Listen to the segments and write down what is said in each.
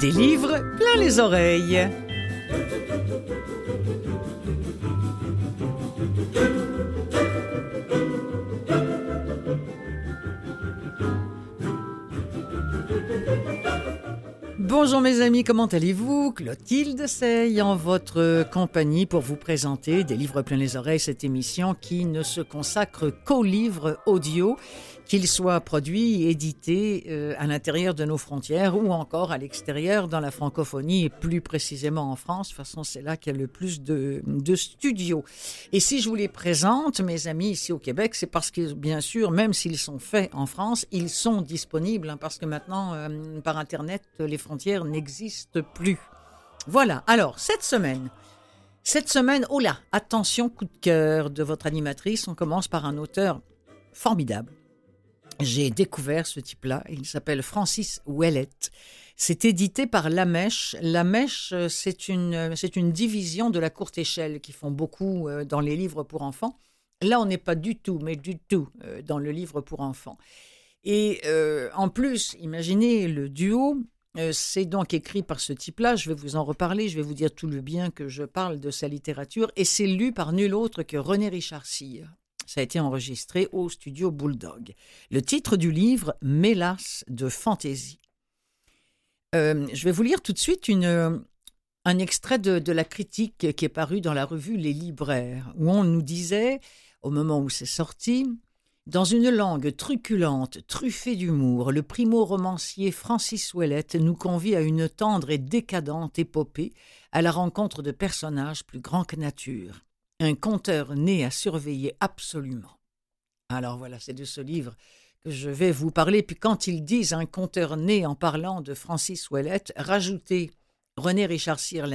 Des livres plein les oreilles. Bonjour mes amis, comment allez-vous? Clotilde Sey en votre compagnie pour vous présenter des livres plein les oreilles, cette émission qui ne se consacre qu'aux livres audio qu'il soit produit et édité euh, à l'intérieur de nos frontières ou encore à l'extérieur dans la francophonie et plus précisément en France. De toute façon, c'est là qu'il y a le plus de, de, studios. Et si je vous les présente, mes amis ici au Québec, c'est parce que, bien sûr, même s'ils sont faits en France, ils sont disponibles hein, parce que maintenant, euh, par Internet, les frontières n'existent plus. Voilà. Alors, cette semaine, cette semaine, oh là, attention, coup de cœur de votre animatrice. On commence par un auteur formidable j'ai découvert ce type-là. Il s'appelle Francis Ouellet. C'est édité par La Mèche. La Mèche, euh, c'est une, euh, c'est une division de la courte échelle qui font beaucoup euh, dans les livres pour enfants. Là, on n'est pas du tout, mais du tout dans le livre pour enfants. Et en plus, imaginez le duo. c'est donc écrit par ce type-là. Je vais vous en reparler. Je vais vous dire tout le bien que je parle de sa littérature. Et c'est lu par nul autre que René Richard Cyr. Ça a été enregistré au studio Bulldog. Le titre du livre, Mélas de fantaisie. Euh, je vais vous lire tout de suite une, un extrait de, la critique qui est paru dans la revue Les Libraires, où on nous disait, au moment où c'est sorti, dans une langue truculente, truffée d'humour, le primo-romancier Francis Ouellet nous convie à une tendre et décadente épopée à la rencontre de personnages plus grands que nature un conteur né à surveiller absolument. Alors voilà, c'est de ce livre que je vais vous parler. Puis quand ils disent un conteur né en parlant de Francis Ouellet, rajoutez René Richard Cyr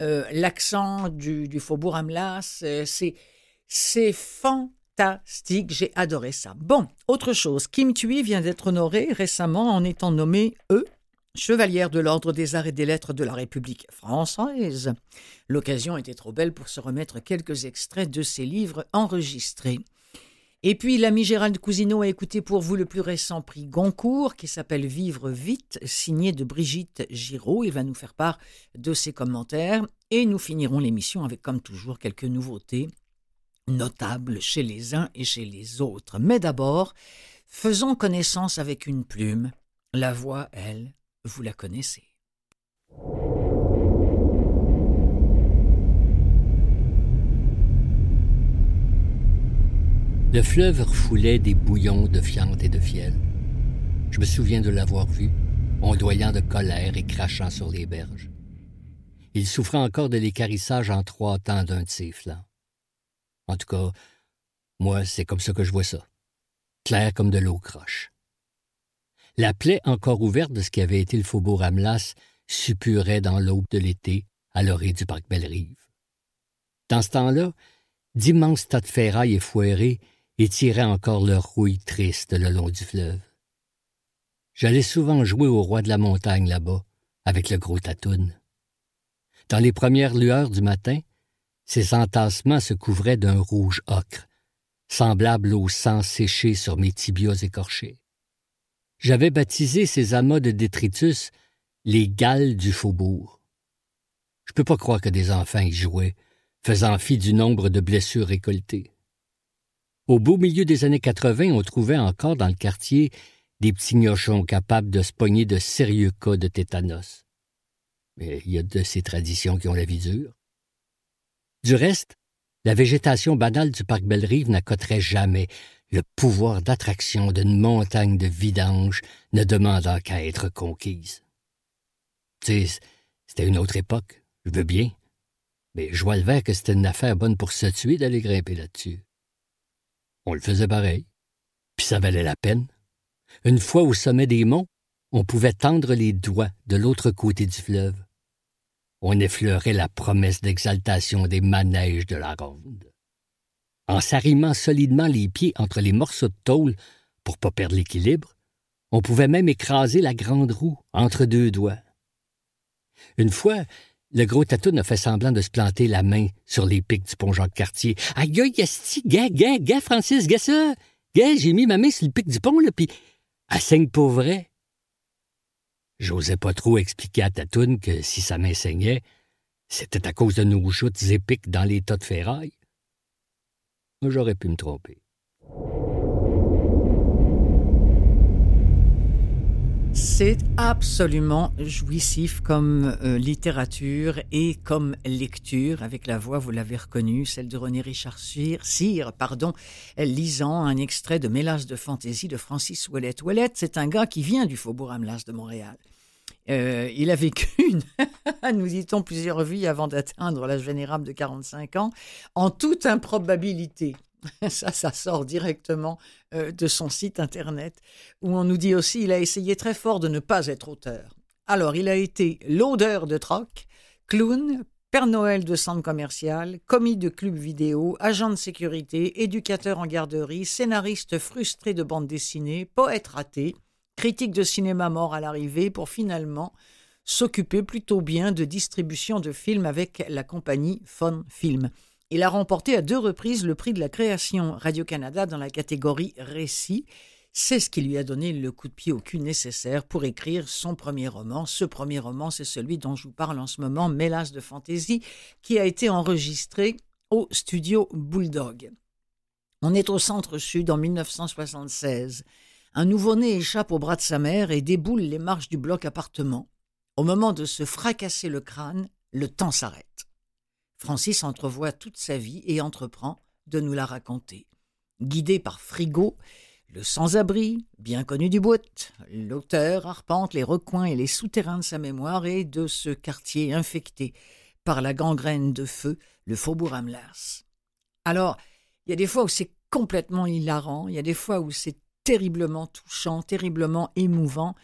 euh, l'accent du, faubourg Amlas, euh, c'est, c'est fantastique, j'ai adoré ça. Bon, autre chose, Kim Thuy vient d'être honoré récemment en étant nommé E chevalière de l'Ordre des Arts et des Lettres de la République française. L'occasion était trop belle pour se remettre quelques extraits de ses livres enregistrés. Et puis l'ami Gérald Cousineau a écouté pour vous le plus récent prix Goncourt qui s'appelle Vivre vite, signé de Brigitte Giraud. Il va nous faire part de ses commentaires et nous finirons l'émission avec comme toujours quelques nouveautés notables chez les uns et chez les autres. Mais d'abord, faisons connaissance avec une plume. La voix, elle, vous la connaissez. Le fleuve refoulait des bouillons de fiente et de fiel. Je me souviens de l'avoir vu, ondoyant de colère et crachant sur les berges. Il souffrait encore de l'écarissage en trois temps d'un de ses flancs. En tout cas, moi, c'est comme ça que je vois ça. Clair comme de l'eau croche. La plaie encore ouverte de ce qui avait été le faubourg Amlas suppurait dans l'aube de l'été à l'orée du parc Belle-Rive. Dans ce temps-là, d'immenses tas de ferrailles effoirés étiraient encore leur rouille triste le long du fleuve. J'allais souvent jouer au roi de la montagne là-bas, avec le gros tatoun. Dans les premières lueurs du matin, ces entassements se couvraient d'un rouge ocre, semblable au sang séché sur mes tibias écorchés. J'avais baptisé ces amas de détritus les galles du faubourg. Je peux pas croire que des enfants y jouaient, faisant fi du nombre de blessures récoltées. Au beau milieu des années 80, on trouvait encore dans le quartier des petits gnochons capables de se pogner de sérieux cas de tétanos. Mais il y a de ces traditions qui ont la vie dure. Du reste, la végétation banale du parc Belle-Rive n'accoterait jamais, le pouvoir d'attraction d'une montagne de vidanges ne demandant qu'à être conquise. Tu c'était une autre époque, je veux bien, mais je vois le vert que c'était une affaire bonne pour se tuer d'aller grimper là-dessus. On le faisait pareil, puis ça valait la peine. Une fois au sommet des monts, on pouvait tendre les doigts de l'autre côté du fleuve. On effleurait la promesse d'exaltation des manèges de la ronde en s'arrimant solidement les pieds entre les morceaux de tôle pour pas perdre l'équilibre, on pouvait même écraser la grande roue entre deux doigts. Une fois, le gros tatoune a fait semblant de se planter la main sur les pics du pont Jacques-Cartier. Aïe, aïe, gasti, gars, gars, gars, Francis, gars ça! Gars, j'ai mis ma main sur le pic du pont, là, puis elle saigne pour vrai. J'osais pas trop expliquer à Tatoune que si ça m'enseignait, c'était à cause de nos chutes épiques dans les tas de ferraille. J'aurais pu me tromper. C'est absolument jouissif comme euh, littérature et comme lecture, avec la voix, vous l'avez reconnue, celle de René Richard Cyr, pardon, lisant un extrait de Mélas de fantaisie de Francis Ouellet. Ouellet, c'est un gars qui vient du Faubourg Amelas de Montréal. Euh, il a vécu, nous dit-on, plusieurs vies avant d'atteindre l'âge vénérable de 45 ans, en toute improbabilité. Ça, ça sort directement euh, de son site internet, où on nous dit aussi il a essayé très fort de ne pas être auteur. Alors, il a été l'odeur de troc, clown, Père Noël de centre commercial, commis de club vidéo, agent de sécurité, éducateur en garderie, scénariste frustré de bande dessinée, poète raté, critique de cinéma mort à l'arrivée, pour finalement s'occuper plutôt bien de distribution de films avec la compagnie Fun Film. Il a remporté à deux reprises le prix de la création Radio-Canada dans la catégorie Récit. C'est ce qui lui a donné le coup de pied au cul nécessaire pour écrire son premier roman. Ce premier roman, c'est celui dont je vous parle en ce moment, Mélas de fantaisie, qui a été enregistré au studio Bulldog. On est au centre-sud en 1976. Un nouveau-né échappe au bras de sa mère et déboule les marches du bloc appartement. Au moment de se fracasser le crâne, le temps s'arrête. Francis entrevoit toute sa vie et entreprend de nous la raconter. Guidé par Frigo, le sans-abri, bien connu du bout, l'auteur arpente les recoins et les souterrains de sa mémoire et de ce quartier infecté par la gangrène de feu, le faubourg Amelas. Alors, il y a des fois où c'est complètement hilarant, il y a des fois où c'est terriblement touchant, terriblement émouvant.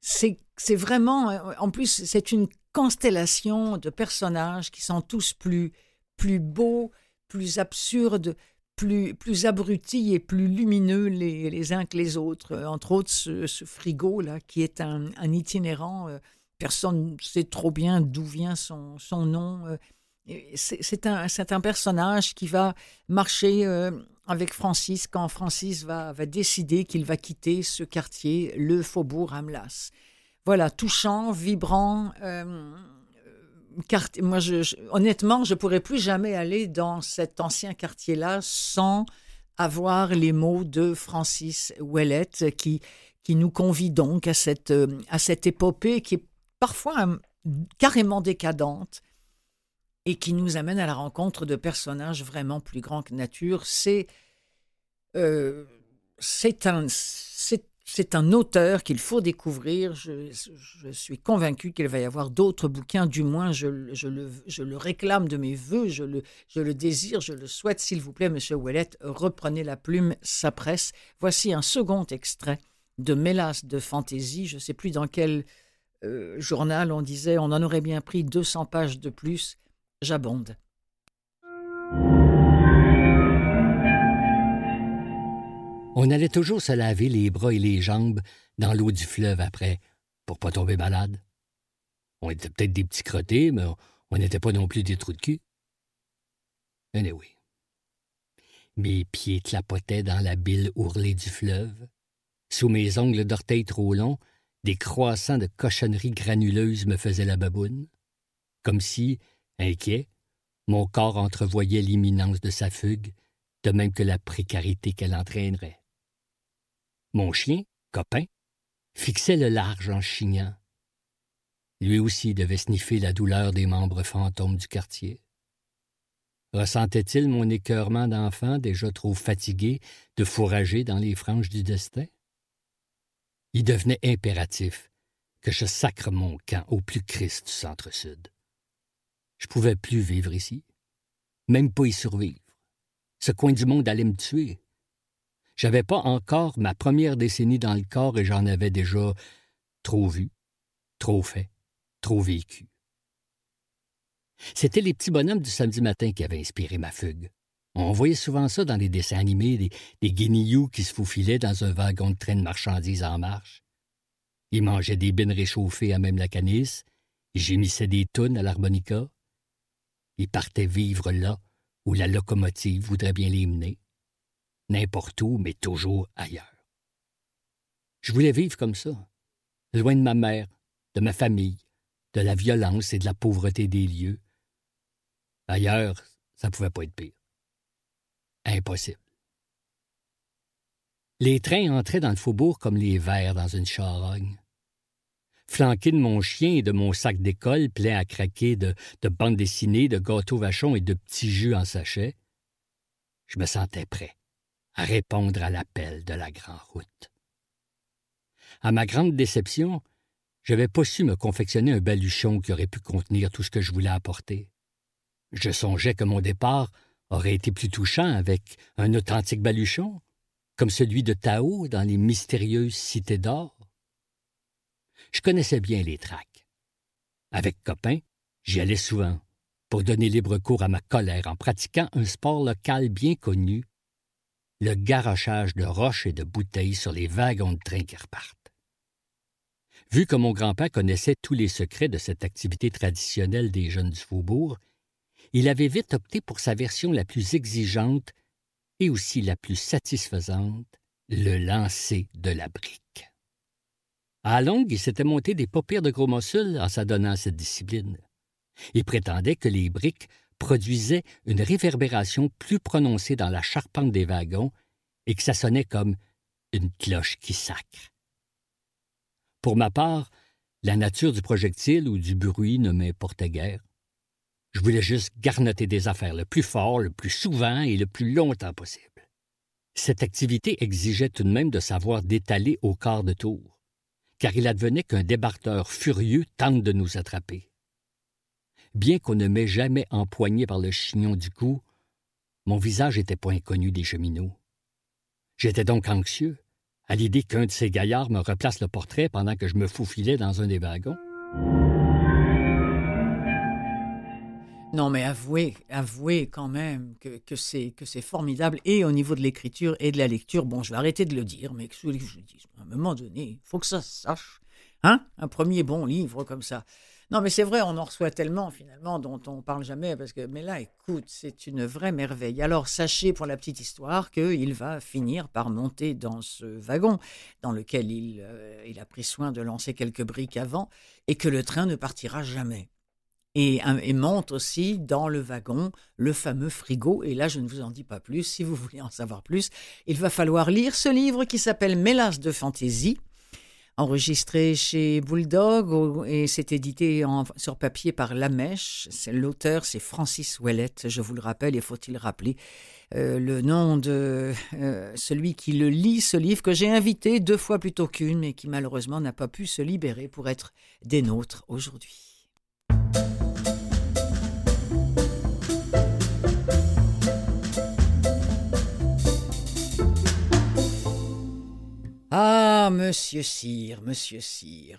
C'est vraiment, en plus, c'est une constellation de personnages qui sont tous plus, plus beaux, plus absurdes, plus, plus abrutis et plus lumineux les, uns que les autres. Entre autres, ce, frigo-là, qui est un, itinérant. Euh, personne ne sait trop bien d'où vient son, son nom. Euh, c'est un, un, personnage qui va marcher euh, avec Francis quand Francis va, décider qu'il va quitter ce quartier, le faubourg Amlas voilà, touchant, vibrant. Euh, moi, je, honnêtement, je pourrais plus jamais aller dans cet ancien quartier-là sans avoir les mots de Francis Ouellet qui, nous convie donc à cette, euh, à cette épopée qui est parfois euh, carrément décadente et qui nous amène à la rencontre de personnages vraiment plus grands que nature. C'est c'est un, un auteur qu'il faut découvrir. Je, suis convaincu qu'il va y avoir d'autres bouquins, du moins je, le, réclame de mes voeux, je le, désire, je le souhaite. S'il vous plaît, Monsieur Ouellet, reprenez la plume, sa presse. Voici un second extrait de Mélas de fantaisie. Je ne sais plus dans quel euh, journal on disait on en aurait bien pris 200 pages de plus. J'abonde. On allait toujours se laver les bras et les jambes dans l'eau du fleuve après, pour pas tomber malade. On était peut-être des petits crottés, mais on n'était pas non plus des trous de cul. Anyway. Mes pieds clapotaient dans la bile ourlée du fleuve. Sous mes ongles d'orteil trop longs, des croissants de cochonneries granuleuses me faisaient la baboune, comme si, inquiet, mon corps entrevoyait l'imminence de sa fugue, de même que la précarité qu'elle entraînerait. Mon chien, copain, fixait le large en chignant. Lui aussi devait sniffer la douleur des membres fantômes du quartier. Ressentait-il mon écœurement d'enfant déjà trop fatigué de fourrager dans les franges du destin? Il devenait impératif que je sacre mon camp au plus Christ du centre-sud. Je pouvais plus vivre ici, même pas y survivre. Ce coin du monde allait me tuer. J'avais pas encore ma première décennie dans le corps et j'en avais déjà trop vu, trop fait, trop vécu. C'était les petits bonhommes du samedi matin qui avaient inspiré ma fugue. On voyait souvent ça dans les dessins animés, des, des qui se faufilaient dans un wagon de train de marchandises en marche. Ils mangeaient des bines réchauffées à même la canisse, ils gémissaient des tonnes à l'harmonica. Ils partaient vivre là où la locomotive voudrait bien les mener n'importe où, mais toujours ailleurs. Je voulais vivre comme ça, loin de ma mère, de ma famille, de la violence et de la pauvreté des lieux. Ailleurs, ça pouvait pas être pire. Impossible. Les trains entraient dans le faubourg comme les vers dans une charogne. Flanqué de mon chien et de mon sac d'école plein à craquer de, de bandes dessinées, de gâteaux vachons et de petits jus en sachet, je me sentais prêt à répondre à l'appel de la grande route. À ma grande déception, je n'avais pas su me confectionner un baluchon qui aurait pu contenir tout ce que je voulais apporter. Je songeais que mon départ aurait été plus touchant avec un authentique baluchon, comme celui de Tao dans les mystérieuses cités d'or. Je connaissais bien les tracts. Avec copains, j'y allais souvent pour donner libre cours à ma colère en pratiquant un sport local bien connu, le garochage de roches et de bouteilles sur les wagons de train qui repartent. Vu que mon grand-père connaissait tous les secrets de cette activité traditionnelle des jeunes du faubourg, il avait vite opté pour sa version la plus exigeante et aussi la plus satisfaisante, le lancer de la brique. À longue, il s'était monté des paupières de gros mossul en s'adonnant à cette discipline. Il prétendait que les briques produisaient une réverbération plus prononcée dans la charpente des wagons et que ça sonnait comme une cloche qui sacre. Pour ma part, la nature du projectile ou du bruit ne m'importait guère. Je voulais juste garnoter des affaires le plus fort, le plus souvent et le plus longtemps possible. Cette activité exigeait tout de même de savoir d'étaler au quart de tour, car il advenait qu'un débarqueur furieux tente de nous attraper. Bien qu'on ne m'ait jamais empoigné par le chignon du cou, mon visage était point connu des cheminots. J'étais donc anxieux, à l'idée qu'un de ces gaillards me replace le portrait pendant que je me faufilais dans un des wagons. Non, mais avouez, avouez quand même que, que c'est formidable et au niveau de l'écriture et de la lecture. Bon, je vais arrêter de le dire, mais que je à un moment donné, il faut que ça se sache. Hein? Un premier bon livre comme ça. Non, mais c'est vrai, on en reçoit tellement finalement dont on parle jamais parce que. Mais là, écoute, c'est une vraie merveille. Alors sachez pour la petite histoire qu'il va finir par monter dans ce wagon dans lequel il, euh, il a pris soin de lancer quelques briques avant et que le train ne partira jamais et, monte aussi dans le wagon le fameux frigo. Et là, je ne vous en dis pas plus. Si vous voulez en savoir plus, il va falloir lire ce livre qui s'appelle Mélasse de fantaisie, enregistré chez Bulldog et c'est édité sur papier par Lamèche. L'auteur, c'est Francis Ouellette, je vous le rappelle, et faut-il rappeler euh, le nom de euh, celui qui le lit, ce livre que j'ai invité deux fois plutôt qu'une, mais qui malheureusement n'a pas pu se libérer pour être des nôtres aujourd'hui. Ah, monsieur Sire, monsieur Sire,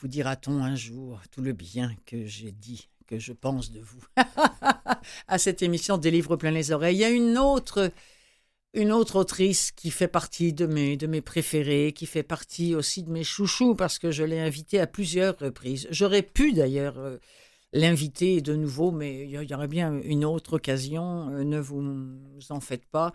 vous dira-t-on un jour tout le bien que j'ai dit, que je pense de vous À cette émission des livres plein les oreilles, il y a une autre, une autre autrice qui fait partie de mes, de mes préférés, qui fait partie aussi de mes chouchous parce que je l'ai invitée à plusieurs reprises. J'aurais pu d'ailleurs euh, l'inviter de nouveau, mais il y aurait bien une autre occasion, euh, ne vous en faites pas.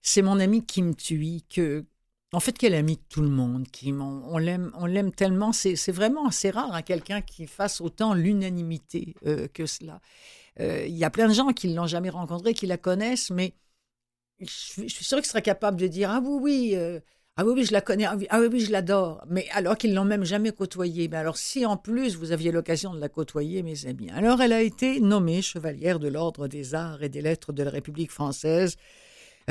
C'est mon ami Kim Tui que en fait, qu'elle a mis tout le monde, qui on, l'aime, on l'aime tellement. C'est, vraiment assez rare, hein, quelqu'un qui fasse autant l'unanimité euh, que cela. Euh, il y a plein de gens qui ne l'ont jamais rencontrée, qui la connaissent, mais je, suis sûr qu'ils seraient capables de dire ah oui oui, euh, ah oui oui je la connais, ah oui ah oui, je l'adore. Mais alors qu'ils l'ont même jamais côtoyée. Mais alors si en plus vous aviez l'occasion de la côtoyer, mes amis. Alors elle a été nommée chevalière de l'ordre des arts et des lettres de la République française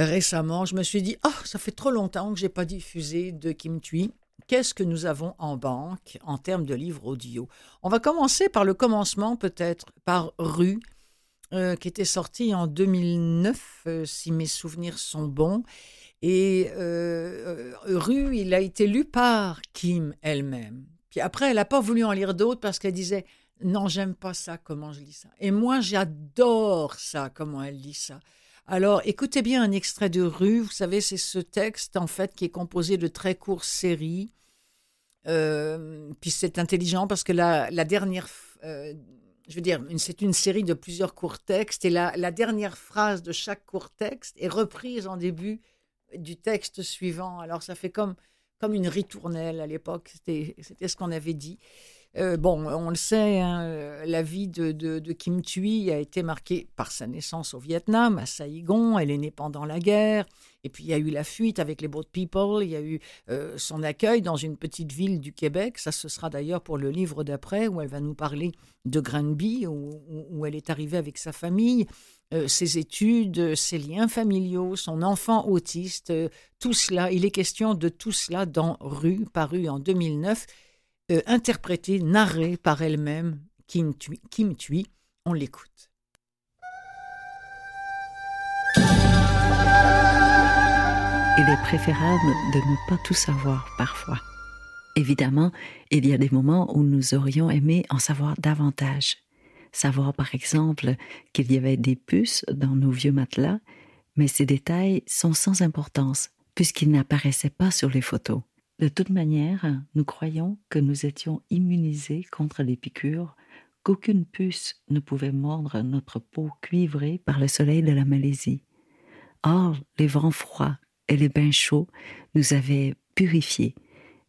récemment, je me suis dit, ah, ça fait trop longtemps que j'ai pas diffusé de Kim Thuy. Qu'est-ce que nous avons en banque en termes de livres audio? On va commencer par le commencement, peut-être, par Rue, euh, qui était sorti en 2009, euh, si mes souvenirs sont bons. Et euh, Rue, il a été lu par Kim elle-même. Puis après, elle n'a pas voulu en lire d'autres parce qu'elle disait non, j'aime pas ça, comment je lis ça. Et moi, j'adore ça, comment elle lit ça. Alors, écoutez bien un extrait de Rue. Vous savez, c'est ce texte, en fait, qui est composé de très courtes séries. Euh, puis c'est intelligent parce que la, dernière, euh, je veux dire, c'est une série de plusieurs courts textes et la, dernière phrase de chaque court texte est reprise en début du texte suivant. Alors ça fait comme, comme une ritournelle à l'époque, c'était ce qu'on avait dit. Euh, bon, on le sait, hein, la vie de, Kim Thuy a été marquée par sa naissance au Vietnam, à Saigon. Elle est née pendant la guerre. Et puis il y a eu la fuite avec les Boat People. Il y a eu euh, son accueil dans une petite ville du Québec. Ça, ce sera d'ailleurs pour le livre d'après, où elle va nous parler de Granby, où, elle est arrivée avec sa famille. Euh, ses études, ses liens familiaux, son enfant autiste, tout cela. Il est question de tout cela dans Rue, paru en 2009 euh, interprétée, narrée par elle-même, Kim Thuy. Kim On l'écoute. Il est préférable de ne pas tout savoir parfois. Évidemment, il y a des moments où nous aurions aimé en savoir davantage. Savoir par exemple qu'il y avait des puces dans nos vieux matelas, mais ces détails sont sans importance puisqu'ils n'apparaissaient pas sur les photos. De toute manière, nous croyons que nous étions immunisés contre les piqûres, qu'aucune puce ne pouvait mordre notre peau cuivrée par le soleil de la Malaisie. Or, les vents froids et les bains chauds nous avaient purifiés,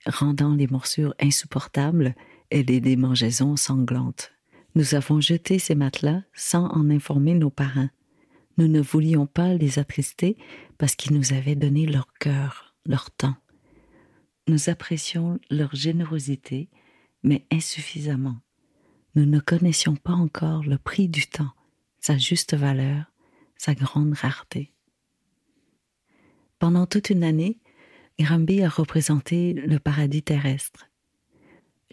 rendant les morsures insupportables et les démangeaisons sanglantes. Nous avons jeté ces matelas sans en informer nos parents. Nous ne voulions pas les attrister parce qu'ils nous avaient donné leur cœur, leur temps. Nous apprécions leur générosité, mais insuffisamment. Nous ne connaissions pas encore le prix du temps, sa juste valeur, sa grande rareté. Pendant toute une année, Granby a représenté le paradis terrestre.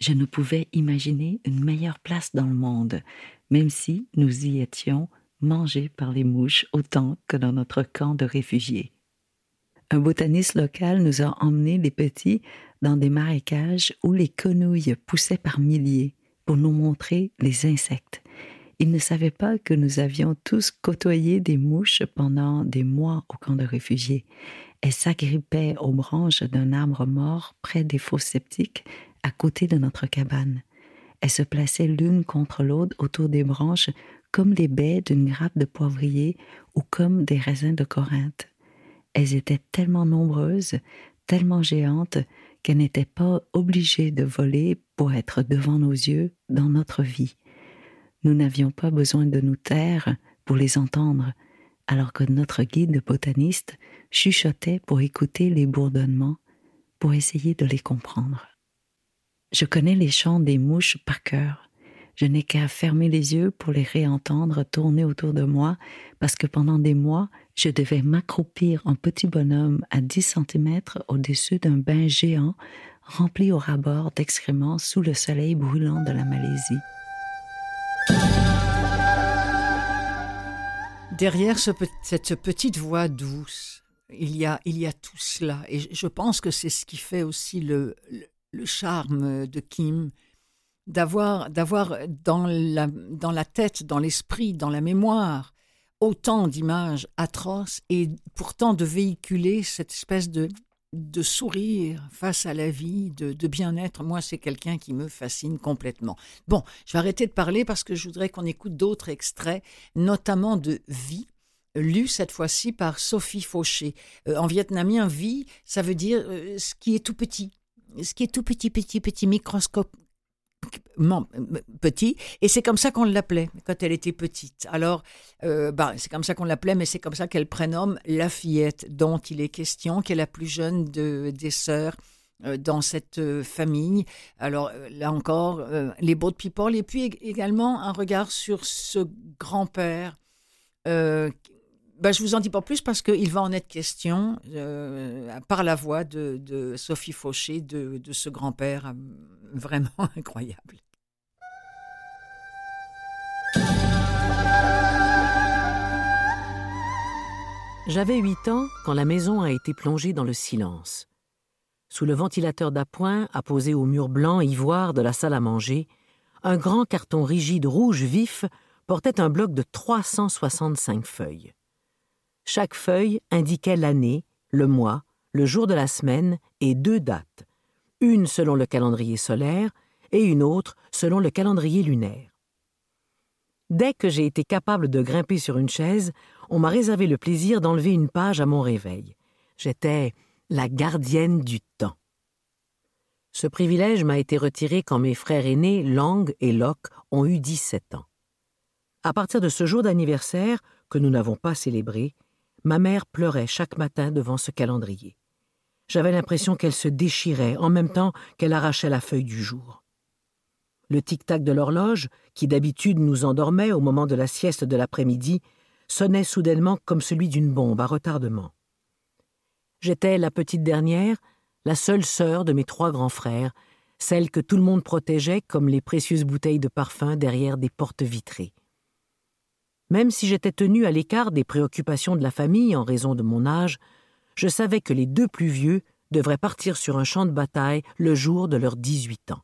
Je ne pouvais imaginer une meilleure place dans le monde, même si nous y étions mangés par les mouches autant que dans notre camp de réfugiés un botaniste local nous a emmenés les petits dans des marécages où les quenouilles poussaient par milliers pour nous montrer les insectes. Il ne savait pas que nous avions tous côtoyé des mouches pendant des mois au camp de réfugiés. Elles s'agrippaient aux branches d'un arbre mort près des fosses sceptiques à côté de notre cabane. Elles se plaçaient l'une contre l'autre autour des branches comme les baies d'une grappe de poivrier ou comme des raisins de Corinthe. Elles étaient tellement nombreuses, tellement géantes, qu'elles n'étaient pas obligées de voler pour être devant nos yeux dans notre vie. Nous n'avions pas besoin de nous taire pour les entendre, alors que notre guide botaniste chuchotait pour écouter les bourdonnements, pour essayer de les comprendre. Je connais les chants des mouches par cœur. Je n'ai qu'à fermer les yeux pour les réentendre tourner autour de moi, parce que pendant des mois, je devais m'accroupir en petit bonhomme à 10 cm au-dessus d'un bain géant rempli au rabord d'excréments sous le soleil brûlant de la Malaisie. Derrière cette petite voix douce, il y, a, il y a tout cela. Et je pense que c'est ce qui fait aussi le, charme de Kim, d'avoir, d'avoir dans, la, dans la tête, dans l'esprit, dans la mémoire, autant d'images atroces et pourtant de véhiculer cette espèce de, de sourire face à la vie, de, bien-être. Moi, c'est quelqu'un qui me fascine complètement. Bon, je vais arrêter de parler parce que je voudrais qu'on écoute d'autres extraits, notamment de Vie, lu cette fois-ci par Sophie Fauché. Euh, en vietnamien, Vie, ça veut dire euh, ce qui est tout petit ce qui est tout petit, petit, petit, microscope, petit, et c'est comme ça qu'on l'appelait quand elle était petite. Alors, euh, bah, c'est comme ça qu'on l'appelait, mais c'est comme ça qu'elle prénomme la fillette dont il est question, qui est la plus jeune de, des sœurs euh, dans cette euh, famille. Alors là encore, les boat people, et puis également un regard sur ce grand-père ben, je vous en dis pas plus parce qu'il va en être question euh, par la voix de, Sophie Fauché, de, de ce grand-père euh, vraiment incroyable. J'avais huit ans quand la maison a été plongée dans le silence. Sous le ventilateur d'appoint apposé au mur blanc ivoire de la salle à manger, un grand carton rigide rouge vif portait un bloc de 365 feuilles. Chaque feuille indiquait l'année, le mois, le jour de la semaine et deux dates, une selon le calendrier solaire et une autre selon le calendrier lunaire. Dès que j'ai été capable de grimper sur une chaise, on m'a réservé le plaisir d'enlever une page à mon réveil. J'étais la gardienne du temps. Ce privilège m'a été retiré quand mes frères aînés, Lang et Locke, ont eu 17 ans. À partir de ce jour d'anniversaire, que nous n'avons pas célébré, ma mère pleurait chaque matin devant ce calendrier. J'avais l'impression qu'elle se déchirait en même temps qu'elle arrachait la feuille du jour. Le tic-tac de l'horloge, qui d'habitude nous endormait au moment de la sieste de l'après-midi, sonnait soudainement comme celui d'une bombe à retardement. J'étais la petite dernière, la seule sœur de mes trois grands frères, celle que tout le monde protégeait comme les précieuses bouteilles de parfum derrière des portes vitrées. Même si j'étais tenue à l'écart des préoccupations de la famille en raison de mon âge, je savais que les deux plus vieux devraient partir sur un champ de bataille le jour de leurs dix-huit ans.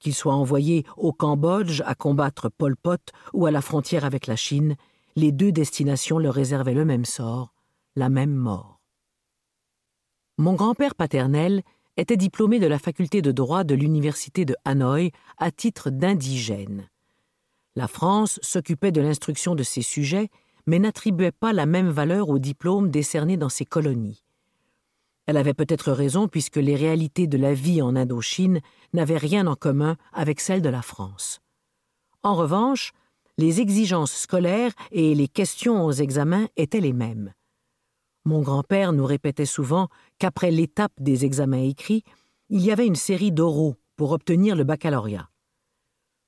Qu'ils soient envoyés au Cambodge à combattre Pol Pot ou à la frontière avec la Chine, les deux destinations leur réservaient le même sort, la même mort. Mon grand-père paternel était diplômé de la faculté de droit de l'université de Hanoï à titre d'indigène. La France s'occupait de l'instruction de ces sujets, mais n'attribuait pas la même valeur aux diplômes décernés dans ses colonies. Elle avait peut-être raison puisque les réalités de la vie en Indochine n'avaient rien en commun avec celles de la France. En revanche, les exigences scolaires et les questions aux examens étaient les mêmes. Mon grand-père nous répétait souvent qu'après l'étape des examens écrits, il y avait une série d'oraux pour obtenir le baccalauréat.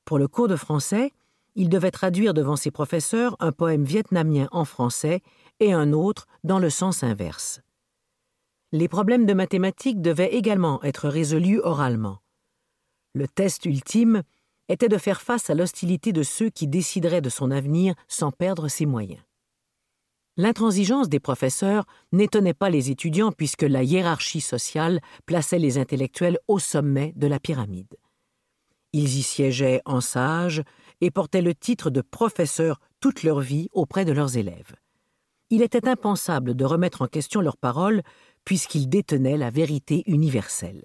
Pour le cours de français, il devait traduire devant ses professeurs un poème vietnamien en français et un autre dans le sens inverse. Les problèmes de mathématiques devaient également être résolus oralement. Le test ultime était de faire face à l'hostilité de ceux qui décideraient de son avenir sans perdre ses moyens. L'intransigeance des professeurs n'étonnait pas les étudiants puisque la hiérarchie sociale plaçait les intellectuels au sommet de la pyramide. Ils y siégeaient en sages et portaient le titre de professeurs toute leur vie auprès de leurs élèves. Il était impensable de remettre en question leurs paroles puisqu'ils détenaient la vérité universelle.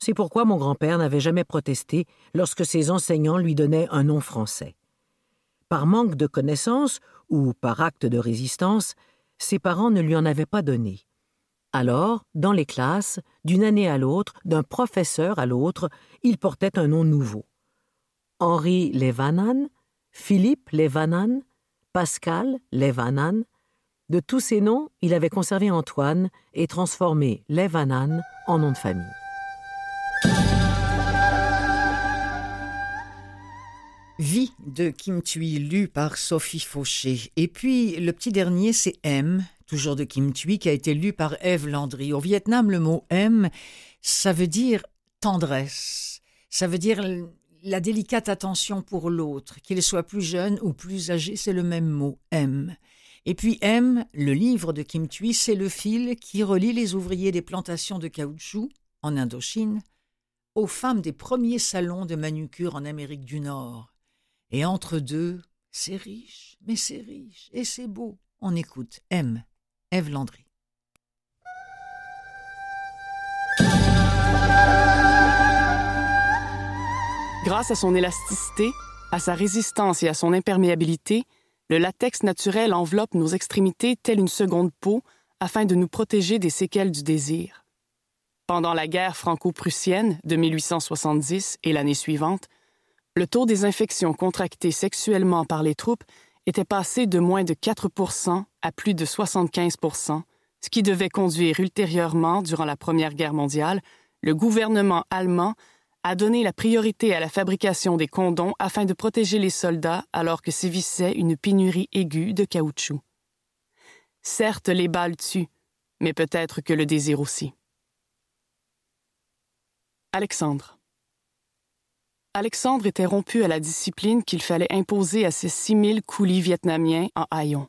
C'est pourquoi mon grand-père n'avait jamais protesté lorsque ses enseignants lui donnaient un nom français. Par manque de connaissances ou par acte de résistance, ses parents ne lui en avaient pas donné. Alors, dans les classes, d'une année à l'autre, d'un professeur à l'autre, il portait un nom nouveau. Henri Levanan, Philippe Levanan, Pascal Levanan. De tous ces noms, il avait conservé Antoine et transformé Levanan en nom de famille. Vie de Kim Thuy, lu par Sophie Fauché. Et puis, le petit dernier, c'est M, toujours de Kim Thuy, qui a été lu par Ève Landry. Au Vietnam, le mot M, ça veut dire tendresse. Ça veut dire la délicate attention pour l'autre, qu'il soit plus jeune ou plus âgé, c'est le même mot, M. Et puis M, le livre de Kim Thuy, c'est le fil qui relie les ouvriers des plantations de caoutchouc en Indochine aux femmes des premiers salons de manucure en Amérique du Nord. Et entre deux, c'est riche, mais c'est riche et c'est beau. On écoute M, Ève Landry. Grâce à son élasticité, à sa résistance et à son imperméabilité, le latex naturel enveloppe nos extrémités telle une seconde peau afin de nous protéger des séquelles du désir. Pendant la guerre franco-prussienne de 1870 et l'année suivante, le taux des infections contractées sexuellement par les troupes était passé de moins de 4 à plus de 75 ce qui devait conduire ultérieurement, durant la Première Guerre mondiale, le gouvernement allemand a donné la priorité à la fabrication des condoms afin de protéger les soldats alors que sévissait une pénurie aiguë de caoutchouc. Certes, les balles tuent, mais peut-être que le désir aussi. Alexandre. Alexandre était rompu à la discipline qu'il fallait imposer à ses six mille coulis vietnamiens en haillons.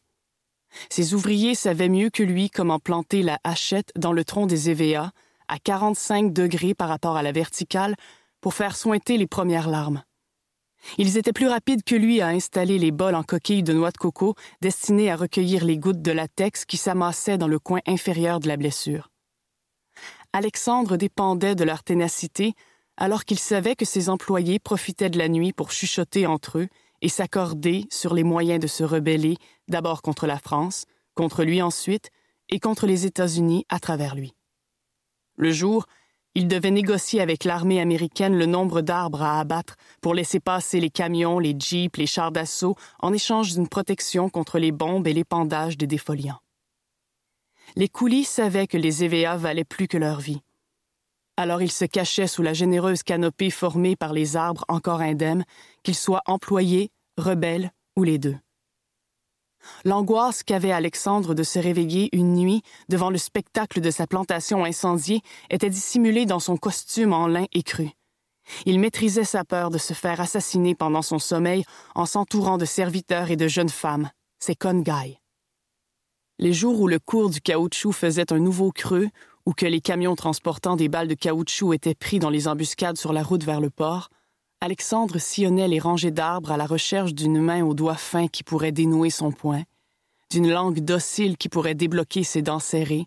Ses ouvriers savaient mieux que lui comment planter la hachette dans le tronc des EVA à 45 degrés par rapport à la verticale pour faire sointer les premières larmes. Ils étaient plus rapides que lui à installer les bols en coquille de noix de coco destinés à recueillir les gouttes de latex qui s'amassaient dans le coin inférieur de la blessure. Alexandre dépendait de leur ténacité alors qu'il savait que ses employés profitaient de la nuit pour chuchoter entre eux et s'accorder sur les moyens de se rebeller d'abord contre la France, contre lui ensuite, et contre les États-Unis à travers lui. Le jour, Il devait négocier avec l'armée américaine le nombre d'arbres à abattre pour laisser passer les camions, les jeeps, les chars d'assaut en échange d'une protection contre les bombes et l'épandage des défoliants. Les coulis savaient que les EVA valaient plus que leur vie. Alors ils se cachaient sous la généreuse canopée formée par les arbres encore indemnes, qu'ils soient employés, rebelles ou les deux. L'angoisse qu'avait Alexandre de se réveiller une nuit devant le spectacle de sa plantation incendiée était dissimulée dans son costume en lin écru. Il maîtrisait sa peur de se faire assassiner pendant son sommeil en s'entourant de serviteurs et de jeunes femmes, ses congailles. Les jours où le cours du caoutchouc faisait un nouveau creux, ou que les camions transportant des balles de caoutchouc étaient pris dans les embuscades sur la route vers le port, Alexandre sillonnait les rangées d'arbres à la recherche d'une main aux doigts fins qui pourrait dénouer son poing, d'une langue docile qui pourrait débloquer ses dents serrées,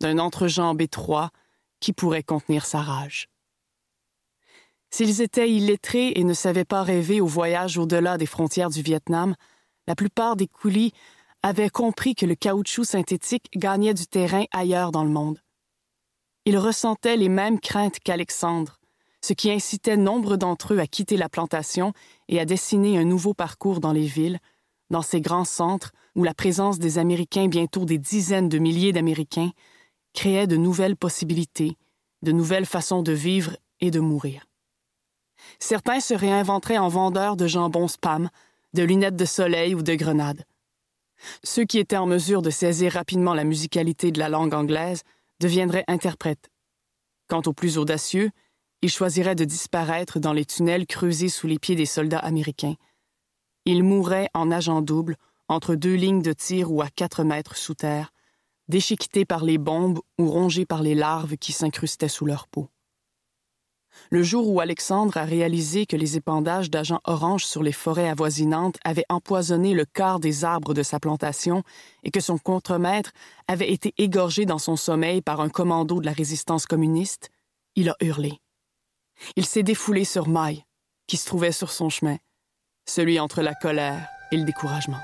d'un entrejambe étroit qui pourrait contenir sa rage. S'ils étaient illettrés et ne savaient pas rêver au voyage au-delà des frontières du Vietnam, la plupart des coulis avaient compris que le caoutchouc synthétique gagnait du terrain ailleurs dans le monde. Ils ressentaient les mêmes craintes qu'Alexandre, ce qui incitait nombre d'entre eux à quitter la plantation et à dessiner un nouveau parcours dans les villes, dans ces grands centres où la présence des Américains, bientôt des dizaines de milliers d'Américains, créait de nouvelles possibilités, de nouvelles façons de vivre et de mourir. Certains se réinventeraient en vendeurs de jambon spam, de lunettes de soleil ou de grenades. Ceux qui étaient en mesure de saisir rapidement la musicalité de la langue anglaise deviendraient interprètes. Quant aux plus audacieux, il choisirait de disparaître dans les tunnels creusés sous les pieds des soldats américains. Il mourrait en nageant double, entre deux lignes de tir ou à quatre mètres sous terre, déchiquetés par les bombes ou rongés par les larves qui s'incrustaient sous leur peau. Le jour où Alexandre a réalisé que les épandages d'agents orange sur les forêts avoisinantes avaient empoisonné le quart des arbres de sa plantation et que son contremaître avait été égorgé dans son sommeil par un commando de la résistance communiste, il a hurlé. Il s'est défoulé sur Maille, qui se trouvait sur son chemin, celui entre la colère et le découragement.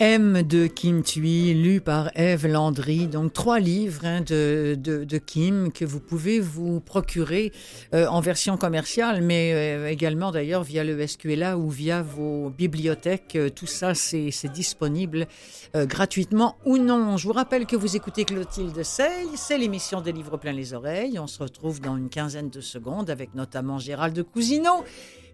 M de Kim Thuy, lu par Eve Landry. Donc trois livres hein, de, de, Kim que vous pouvez vous procurer euh, en version commerciale, mais euh, également d'ailleurs via le SQLA ou via vos bibliothèques. Euh, tout ça, c'est disponible gratuitement ou non. Je vous rappelle que vous écoutez Clotilde Sey, c'est l'émission des livres plein les oreilles. On se retrouve dans une quinzaine de secondes avec notamment Gérald Cousineau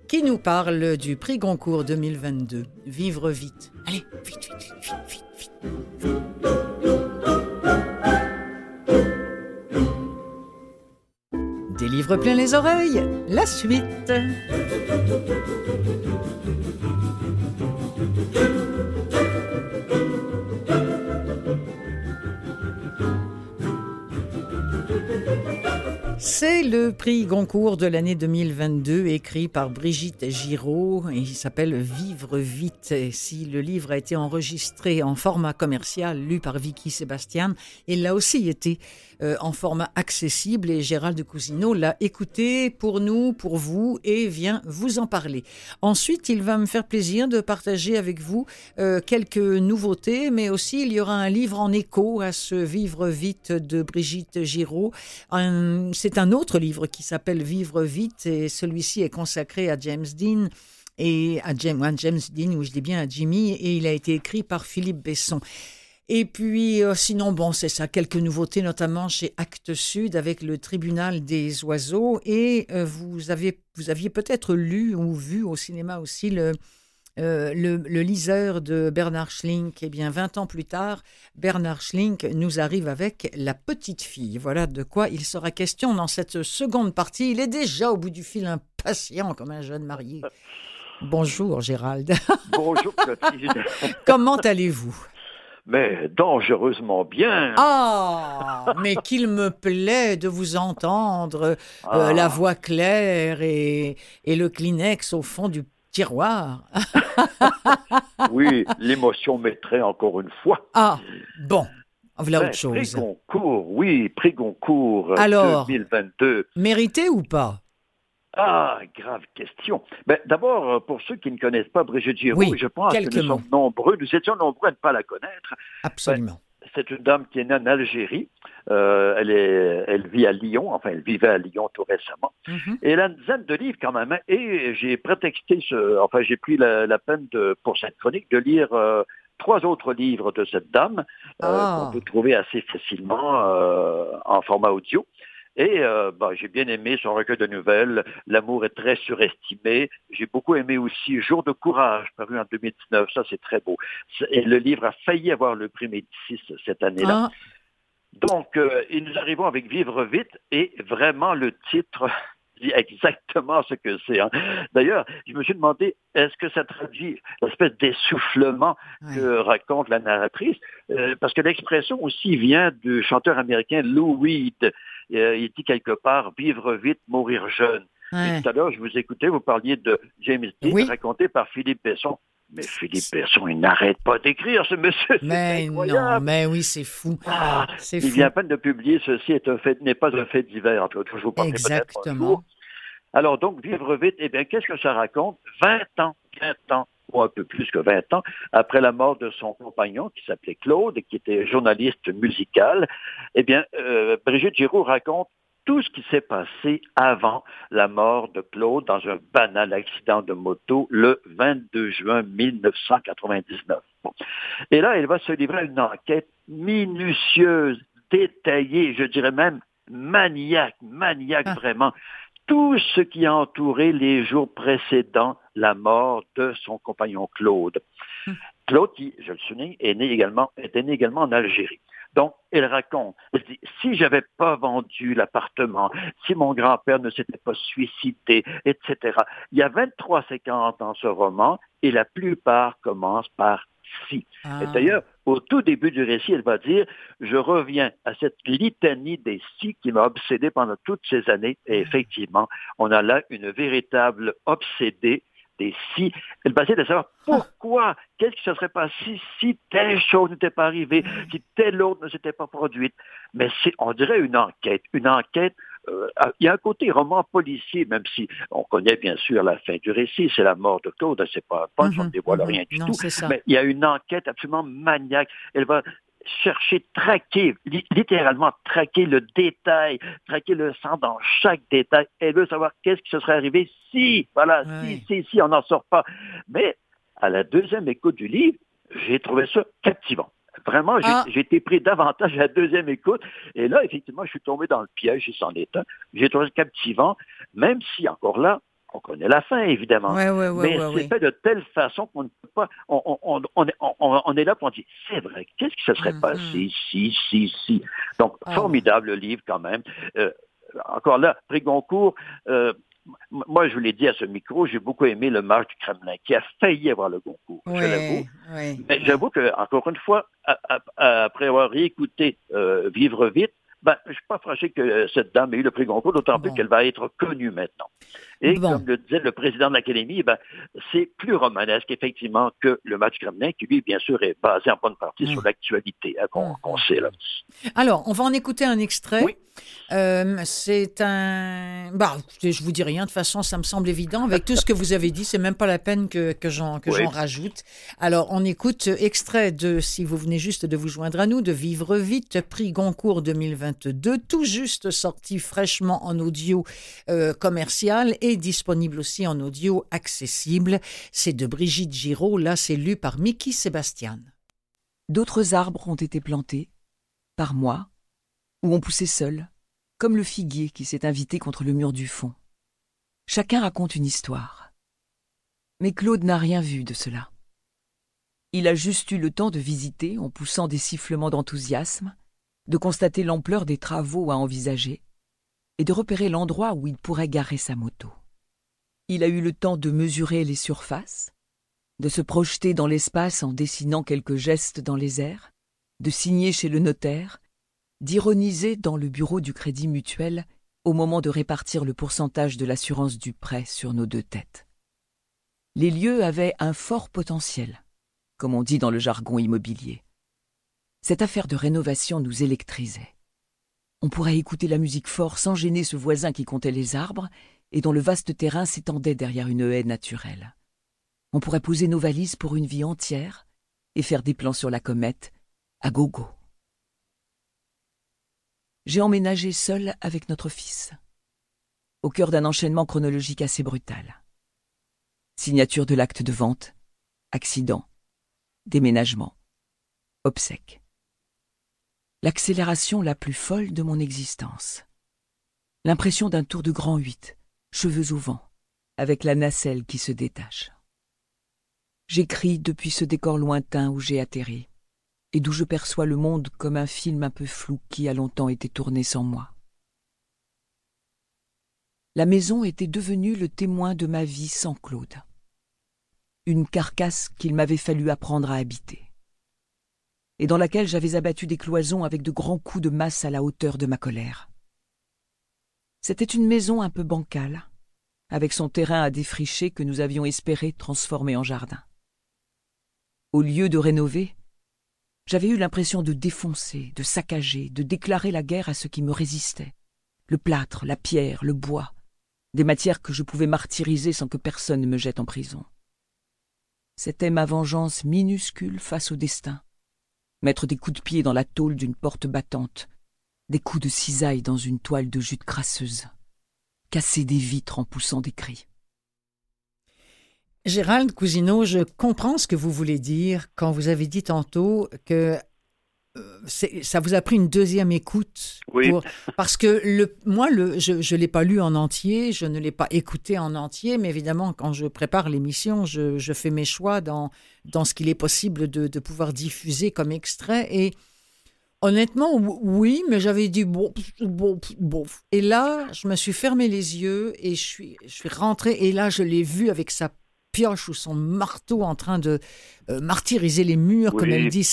qui nous parle du prix Goncourt 2022. Vivre vite. Allez, vite, vite, vite, vite, vite. Des livres plein les oreilles, la suite. C'est le prix Goncourt de l'année 2022 écrit par Brigitte Giraud et il s'appelle Vivre vite. Si le livre a été enregistré en format commercial, lu par Vicky Sébastien, il l'a aussi été euh, en format accessible et Gérald Cousineau l'a écouté pour nous, pour vous et vient vous en parler. Ensuite, il va me faire plaisir de partager avec vous euh, quelques nouveautés, mais aussi il y aura un livre en écho à ce Vivre vite de Brigitte Giraud. C'est un autre livre qui s'appelle Vivre vite et celui-ci est consacré à James Dean et à James, James Dean, ou je dis bien à Jimmy, et il a été écrit par Philippe Besson. Et puis, euh, sinon, bon, c'est ça, quelques nouveautés, notamment chez Actes Sud avec le tribunal des oiseaux. Et euh, vous, avez, vous aviez peut-être lu ou vu au cinéma aussi le, euh, le, le, liseur de Bernard Schlink. Eh bien, 20 ans plus tard, Bernard Schlink nous arrive avec La petite fille. Voilà de quoi il sera question dans cette seconde partie. Il est déjà au bout du fil, impatient comme un jeune marié. Bonjour Gérald. Bonjour Clotilde. Comment allez-vous? Mais dangereusement bien. Ah, mais qu'il me plaît de vous entendre, euh, ah. la voix claire et, et, le Kleenex au fond du tiroir. oui, l'émotion mettrait encore une fois. Ah, bon. Voilà autre chose. Prix Goncourt, oui, prix Goncourt Alors, 2022. Mérité ou pas? Ah, grave question. Ben, D'abord, euh, pour ceux qui ne connaissent pas Brigitte Giraud, je pense que nous sommes nombreux, nous étions nombreux à ne pas la connaître. Absolument. Ben, c'est une dame qui est née en Algérie. Euh, elle, est, elle vit à Lyon, enfin, elle vivait à Lyon tout récemment. Mhm. Et elle a une dizaine de livres quand même. hein. Et j'ai prétexté, ce, enfin, j'ai pris la, la peine de, pour cette chronique de lire euh, trois autres livres de cette dame euh, Ah. qu'on peut trouver assez facilement en format audio. Et euh, bah, j'ai bien aimé son recueil de nouvelles. L'amour est très surestimé. J'ai beaucoup aimé aussi Jour de courage, paru en 2019. Ça, c'est très beau. Et le livre a failli avoir le prix Médicis cette année-là. Ah, Donc, euh, et nous arrivons avec Vivre vite et vraiment le titre dit exactement ce que c'est. hein. D'ailleurs, je me suis demandé, est-ce que ça traduit l'espèce d'essoufflement que raconte la narratrice? Euh, parce que l'expression aussi vient du chanteur américain Lou Reed. Euh, il dit quelque part « vivre vite, mourir jeune ». Ouais. Et tout à l'heure, je vous écoutais, vous parliez de James Dean, Oui. raconté par Philippe Besson. Mais Philippe Besson, il n'arrête pas d'écrire, ce monsieur. Mais non, incroyable. mais oui, c'est fou. Ah, il fou. vient à peine de publier ceci est un fait n'est pas un fait divers. Je vous un Exactement. jour. Alors donc, vivre vite, eh bien, qu'est-ce que ça raconte? 20 ans, 20 ans, un peu plus que 20 ans, après la mort de son compagnon, qui s'appelait Claude, et qui était journaliste musical, eh bien, euh, Brigitte Giraud raconte tout ce qui s'est passé avant la mort de Claude dans un banal accident de moto le 22 juin 1999. Bon. Et là, elle va se livrer à une enquête minutieuse, détaillée, je dirais même maniaque, maniaque Ah. vraiment. Tout ce qui a entouré les jours précédents la mort de son compagnon Claude. Hum. Claude, qui, je le souligne, est né également, était né également en Algérie. Donc, elle raconte, elle dit, si j'avais pas vendu l'appartement, si mon grand-père ne s'était pas suicidé, etc. Il y a 23 séquences dans ce roman et la plupart commencent par si. Ah. Et d'ailleurs, au tout début du récit, elle va dire, je reviens à cette litanie des si qui m'a obsédé pendant toutes ces années. Et effectivement, on a là une véritable obsédée des si. Elle va essayer de savoir pourquoi, qu'est-ce qui se serait passé si telle chose n'était pas arrivée, si telle autre ne s'était pas produite. Mais c'est, on dirait une enquête, une enquête euh, il y a un côté roman policier, même si on connaît bien sûr la fin du récit, c'est la mort de Claude, c'est pas un punch, on ne Mhm, dévoile mhm. rien du Non, tout. Mais il y a une enquête absolument maniaque. Elle va chercher, traquer, li- littéralement traquer le détail, traquer le sang dans chaque détail. Elle veut savoir qu'est-ce qui se serait arrivé si, voilà, si, si, si, on n'en sort pas. Mais à la deuxième écoute du livre, j'ai trouvé ça captivant. Vraiment, j'ai Ah. été pris davantage à la deuxième écoute. Et là, effectivement, je suis tombé dans le piège, et c'en est. J'ai trouvé ça captivant, même si, encore là, on connaît la fin, évidemment. Ouais, ouais, ouais, Mais c'est fait de telle façon qu'on ne peut pas. On, on, on, on est- là pour dire c'est vrai. Qu'est-ce qui se serait Mhm. passé si, si, si? Donc Ah. formidable livre quand même. Euh, encore là, prix Goncourt. euh, moi, je vous l'ai dit à ce micro, j'ai beaucoup aimé le marche du Kremlin, qui a failli avoir le Goncourt. Je l'avoue. Mais j'avoue que, encore une fois, après avoir réécouté euh, Vivre vite, ben, je ne suis pas fâché que cette dame ait eu le prix Goncourt, d'autant plus qu'elle va être connue maintenant. Et Bon. comme le disait le président de l'Académie, ben, c'est plus romanesque, effectivement, que le match Kremlin, qui lui, bien sûr, est basé en bonne partie sur l'actualité hein, qu'on Mm. qu'on sait. Là. Alors, on va en écouter un extrait. Oui. Euh, c'est un. Bah, je vous dis rien. De toute façon, ça me semble évident. Avec tout ce que vous avez dit, c'est même pas la peine que, que j'en Oui. rajoute. Alors, on écoute extrait de, si vous venez juste de vous joindre à nous, de Vivre vite, prix Goncourt 2022, tout juste sorti fraîchement en audio euh, commercial et disponible aussi en audio accessible. C'est de Brigitte Giraud. Là, c'est lu par Mickey Sébastien. D'autres arbres ont été plantés, par moi, ou ont poussé seuls, comme le figuier qui s'est invité contre le mur du fond. Chacun raconte une histoire. Mais Claude n'a rien vu de cela. Il a juste eu le temps de visiter en poussant des sifflements d'enthousiasme, de constater l'ampleur des travaux à envisager et de repérer l'endroit où il pourrait garer sa moto. Il a eu le temps de mesurer les surfaces, de se projeter dans l'espace en dessinant quelques gestes dans les airs, de signer chez le notaire, d'ironiser dans le bureau du Crédit Mutuel au moment de répartir le pourcentage de l'assurance du prêt sur nos deux têtes. Les lieux avaient un fort potentiel, comme on dit dans le jargon immobilier. Cette affaire de rénovation nous électrisait. On pourrait écouter la musique fort sans gêner ce voisin qui comptait les arbres et dont le vaste terrain s'étendait derrière une haie naturelle. On pourrait poser nos valises pour une vie entière et faire des plans sur la comète à gogo. j'ai emménagé seul avec notre fils, au cœur d'un enchaînement chronologique assez brutal. Signature de l'acte de vente, accident, déménagement, obsèque. L'accélération la plus folle de mon existence. L'impression d'un tour de grand huit, cheveux au vent, avec la nacelle qui se détache. J'écris depuis ce décor lointain où j'ai atterri, et d'où je perçois le monde comme un film un peu flou qui a longtemps été tourné sans moi. La maison était devenue le témoin de ma vie sans Claude. Une carcasse qu'il m'avait fallu apprendre à habiter, et dans laquelle j'avais abattu des cloisons avec de grands coups de masse à la hauteur de ma colère. C'était une maison un peu bancale, avec son terrain à défricher que nous avions espéré transformer en jardin. Au lieu de rénover, j'avais eu l'impression de défoncer, de saccager, de déclarer la guerre à ce qui me résistait. Le plâtre, la pierre, le bois, des matières que je pouvais martyriser sans que personne ne me jette en prison. C'était ma vengeance minuscule face au destin. Mettre des coups de pied dans la tôle d'une porte battante, des coups de cisaille dans une toile de jute crasseuse, casser des vitres en poussant des cris. Gérald Cousineau, je comprends ce que vous voulez dire quand vous avez dit tantôt que euh, ça vous a pris une deuxième écoute. Oui. parce que le, moi, le, je ne l'ai pas lu en entier, je ne l'ai pas écouté en entier, mais évidemment, quand je prépare l'émission, je, je, fais mes choix dans, dans ce qu'il est possible de, de, pouvoir diffuser comme extrait. Et honnêtement, oui, mais j'avais dit bon, bon, bon. Et là, je me suis fermé les yeux et je suis, je suis rentré, et là, je l'ai vu avec sa pioche ou son marteau en train de euh, martyriser les murs, comme elle dit.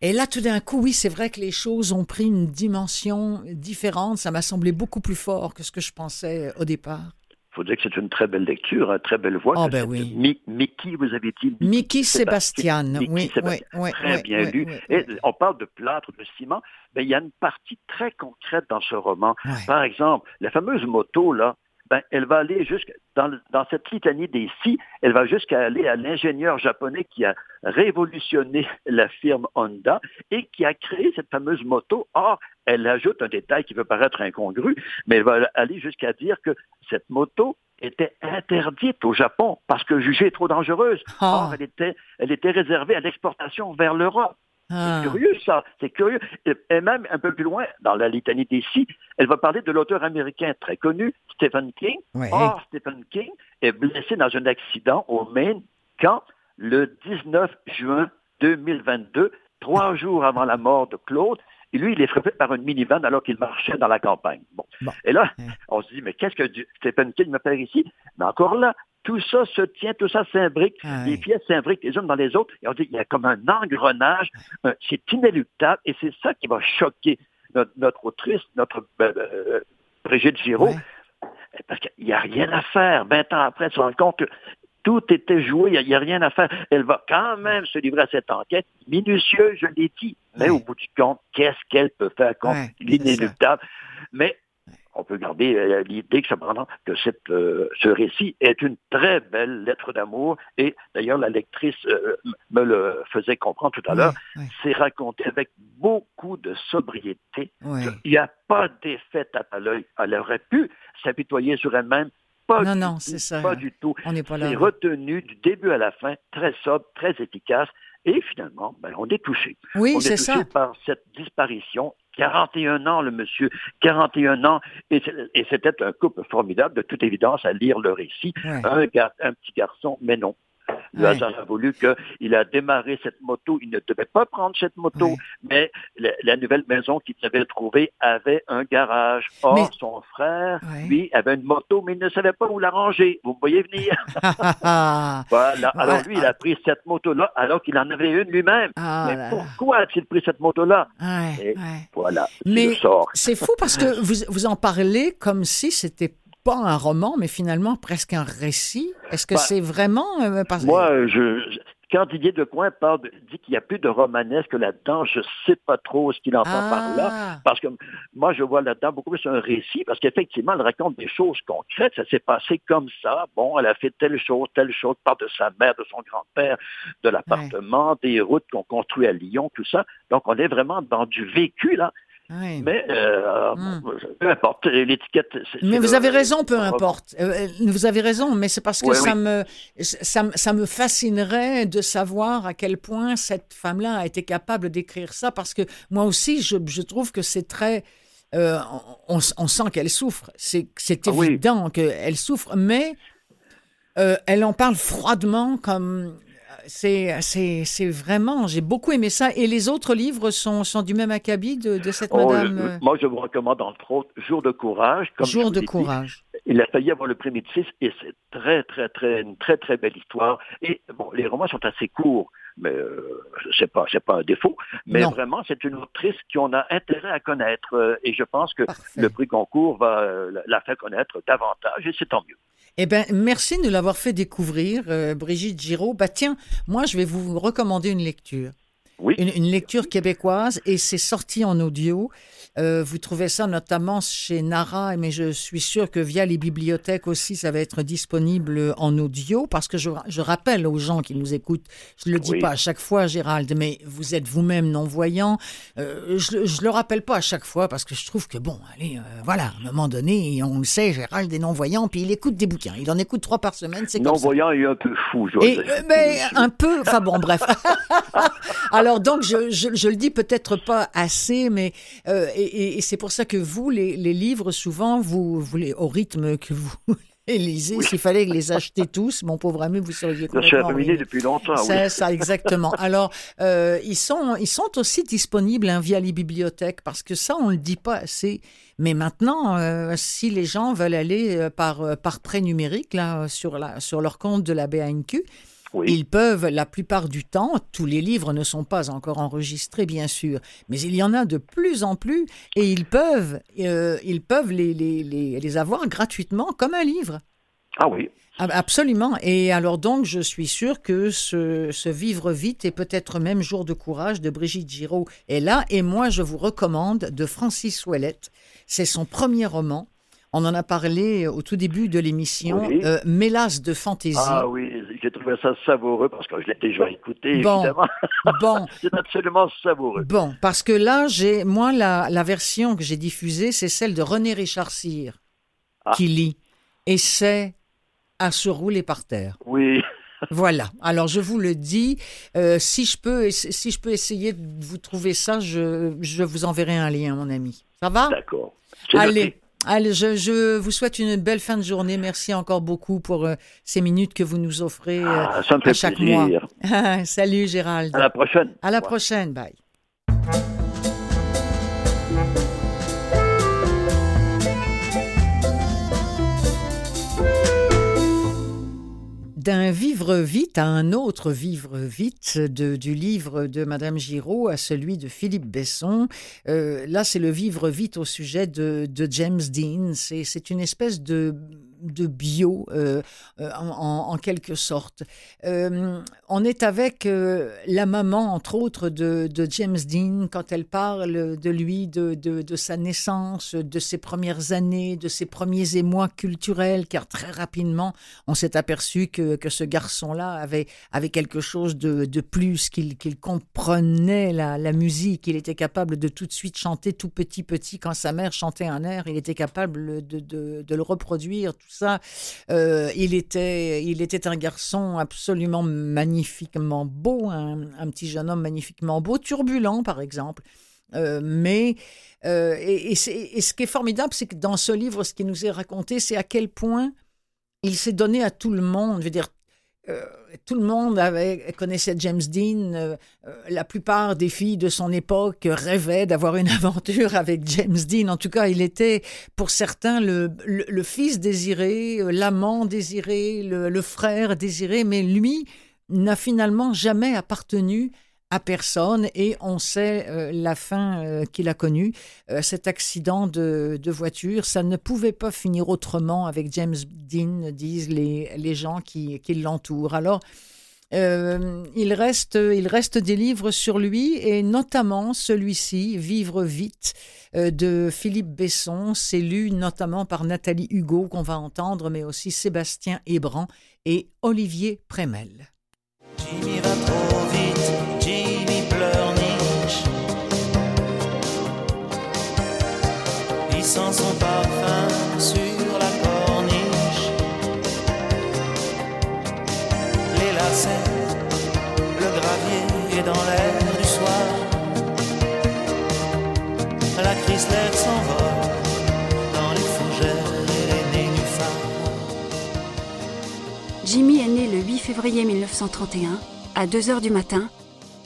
Et là, tout d'un coup, oui, c'est vrai que les choses ont pris une dimension différente. Ça m'a semblé beaucoup plus fort que ce que je pensais euh, au départ. Il faut dire que c'est une très belle lecture, une très belle voix. Oh, ben oui. Mickey, vous avez dit? Mickey Sébastien. oui, Oui, très bien lu. Et on parle de plâtre, de ciment. Ben, il y a une partie très concrète dans ce roman. Par exemple, la fameuse moto, là, ben, elle va aller jusqu'à, dans, dans, cette litanie des si, elle va jusqu'à aller à l'ingénieur japonais qui a révolutionné la firme Honda et qui a créé cette fameuse moto. Or, elle ajoute un détail qui peut paraître incongru, mais elle va aller jusqu'à dire que cette moto était interdite au Japon parce que jugée trop dangereuse. Ah. Or, elle était, elle était réservée à l'exportation vers l'Europe. Ah. C'est curieux, ça. C'est curieux. Et même un peu plus loin, dans la litanie des si, elle va parler de l'auteur américain très connu, Stephen King. Oui. Or, Stephen King est blessé dans un accident au Maine quand, le 19 juin 2022, trois jours avant la mort de Claude, et lui, il est frappé par une minivan alors qu'il marchait dans la campagne. Bon. Bon. Et là, on se dit, mais qu'est-ce que Stephen King me fait ici? Mais encore là, tout ça se tient, tout ça s'imbrique, Ah les pièces s'imbriquent les unes dans les autres, et on dit, il y a comme un engrenage, euh, c'est inéluctable, et c'est ça qui va choquer notre, notre autrice, notre euh, euh, Brigitte Giraud, parce qu'il n'y a rien à faire. Vingt ans après, elle se rend compte que tout était joué, il n'y a, a, rien à faire. Elle va quand même se livrer à cette enquête. Minutieuse, je l'ai dit. Mais au bout du compte, qu'est-ce qu'elle peut faire contre l'inéluctable? Mais on peut garder euh, l'idée que cependant que cette, euh, ce récit est une très belle lettre d'amour et d'ailleurs la lectrice euh, me le faisait comprendre tout à l'heure, c'est raconté avec beaucoup de sobriété. Il n'y a pas d'effet tape à l'œil. Elle aurait pu s'apitoyer sur elle-même. Pas Non, du non, c'est ça. Pas du tout. On n'est pas là. C'est retenu du début à la fin, très sobre, très efficace. Et finalement, ben, on est touché. Oui, on est touché ça. par cette disparition. 41 ans, le monsieur, 41 ans, et c'était un couple formidable, de toute évidence, à lire le récit. Ouais. Un, gar- un petit garçon, mais non. Le Ouais. hasard a voulu qu'il a démarré cette moto. Il ne devait pas prendre cette moto, Ouais. mais la, la nouvelle maison qu'il avait trouvée avait un garage. Or, Mais- son frère, Ouais. lui, avait une moto, mais il ne savait pas où la ranger. Vous me voyez venir? ah, voilà. Alors, lui, il a pris cette moto-là, alors qu'il en avait une lui-même. Ah mais là pourquoi a-t-il pris cette moto-là? Et. Voilà. c'est Mais c'est fou parce que vous, vous en parlez comme si c'était pas un roman, mais finalement presque un récit. Est-ce que Bah, c'est vraiment... euh, parce- Moi, euh, je, je- quand Didier Decoing parle dit qu'il n'y a plus de romanesque là-dedans, je sais pas trop ce qu'il entend par là. ah, Parce que moi, je vois là-dedans beaucoup plus un récit, parce qu'effectivement, elle raconte des choses concrètes. Ça s'est passé comme ça. Bon, elle a fait telle chose, telle chose, part de sa mère, de son grand-père, de l'appartement, des routes qu'on construit à Lyon, tout ça. Donc, on est vraiment dans du vécu, là. Mais euh, hmm. peu importe, l'étiquette. Mais vous avez raison, peu importe. Euh, vous avez raison, mais c'est parce que ça, Me, ça, ça, me fascinerait de savoir à quel point cette femme-là a été capable d'écrire ça, parce que moi aussi, je, je trouve que c'est très. Euh, on, on, sent qu'elle souffre. C'est ah évident qu'elle souffre, mais elle en parle froidement comme c'est vraiment, j'ai beaucoup aimé ça. Et les autres livres sont, sont du même acabit de, de cette oh, madame euh? Moi, je vous recommande entre autres Jour de courage. Comme Jour de courage. il a failli avoir le prix Métis et c'est très, très, très, une très, très belle histoire. Et bon, les romans sont assez courts mais euh, c'est pas c'est pas un défaut, mais vraiment c'est une autrice qu'on a intérêt à connaître euh, et je pense que le prix concours va euh, la faire connaître davantage et c'est tant mieux. Eh bien, merci de nous l'avoir fait découvrir, euh, Brigitte Giraud. Bah tiens, moi, je vais vous recommander une lecture. Oui. Une, une lecture québécoise et c'est sorti en audio. Euh, vous trouvez ça notamment chez Nara, mais je suis sûr que via les bibliothèques aussi, ça va être disponible en audio, parce que je, je rappelle aux gens qui nous écoutent, je ne le dis pas à chaque fois, Gérald, mais vous êtes vous-même non-voyant. Euh, je ne le rappelle pas à chaque fois, parce que je trouve que, bon, allez, euh, voilà, à un moment donné, on le sait, Gérald est non-voyant, puis il écoute des bouquins. Il en écoute trois par semaine, c'est Non-voyant et un peu fou, je et, Mais un peu, enfin bon, bref. Alors donc, je, je, je le dis peut-être pas assez, mais et, c'est pour ça que vous, les, livres, souvent, vous, vous au rythme que vous les lisez, s'il fallait les acheter tous, mon pauvre ami, vous seriez complètement... Je suis depuis longtemps, C'est ça, exactement. Alors, euh, ils, sont, ils sont aussi disponibles hein, via les bibliothèques, parce que ça, on ne le dit pas assez. Mais maintenant, euh, si les gens veulent aller euh, par, par prêt numérique, là, sur, la, sur leur compte de la BANQ, ils peuvent, la plupart du temps, tous les livres ne sont pas encore enregistrés, bien sûr, mais il y en a de plus en plus et ils peuvent, euh, ils peuvent les, les, les, avoir gratuitement comme un livre. Ah oui. Absolument. Et alors donc, je suis sûr que ce, ce Vivre vite et peut-être même Jour de courage de Brigitte Giraud est là. Et moi, je vous recommande de Francis Ouellette. C'est son premier roman. On en a parlé au tout début de l'émission. Euh, Mélas de fantaisie. Ah oui, j'ai trouvé ça savoureux parce que je l'ai déjà écouté, évidemment. Bon. c'est absolument savoureux. Bon, parce que là, j'ai, moi, la, la version que j'ai diffusée, c'est celle de René Richard Cyr ah. qui lit. Et c'est à se rouler par terre. Oui. Voilà. Alors je vous le dis, euh, si je peux, si je peux essayer de vous trouver ça, je, je vous enverrai un lien, mon ami. Ça va? D'accord. Allez. Allez, je, vous souhaite une belle fin de journée. Merci encore beaucoup pour euh, ces minutes que vous nous offrez euh, ah, à chaque mois. Salut Gérald. À la prochaine. À la prochaine. Bye. D'un vivre vite à un autre vivre vite, du livre de Madame Giraud à celui de Philippe Besson. Euh, là, c'est le vivre vite au sujet de, de James Dean. C'est une espèce de de bio euh, euh, en, quelque sorte. Euh, on est avec la maman, entre autres, de, James Dean quand elle parle de lui, de, de, sa naissance, de ses premières années, de ses premiers émois culturels, car très rapidement, on s'est aperçu que, que ce garçon-là avait, avait quelque chose de, plus, qu'il comprenait la, la musique, il était capable de tout de suite chanter tout petit petit quand sa mère chantait un air, il était capable de, de le reproduire, tout Euh, il, était, il était un garçon absolument magnifiquement beau, un, petit jeune homme magnifiquement beau, turbulent par exemple. Euh, mais euh, et, ce qui est formidable, c'est que dans ce livre, ce qui nous est raconté, c'est à quel point il s'est donné à tout le monde. Je veux dire, euh, tout le monde avait, connaissait James Dean. Euh, euh, la plupart des filles de son époque rêvaient d'avoir une aventure avec James Dean. En tout cas, il était pour certains le, le, fils désiré, l'amant désiré, le, le, frère désiré, mais lui n'a finalement jamais appartenu à personne et on sait euh, la fin euh, qu'il a connue. Euh, cet accident de, voiture, ça ne pouvait pas finir autrement avec James Dean, disent les, les gens qui, qui l'entourent. Alors, il, reste, il reste des livres sur lui et notamment celui-ci, Vivre vite, de Philippe Besson. C'est lu notamment par Nathalie Hugo qu'on va entendre, mais aussi Sébastien Hébran et Olivier Prémel. Sent son parfum sur la corniche. Les lacets, le gravier est dans l'air du soir. La Chrysler s'envole dans les fougères et les nénuphars. Jimmy est né le 8 février 1931, à 2 heures du matin,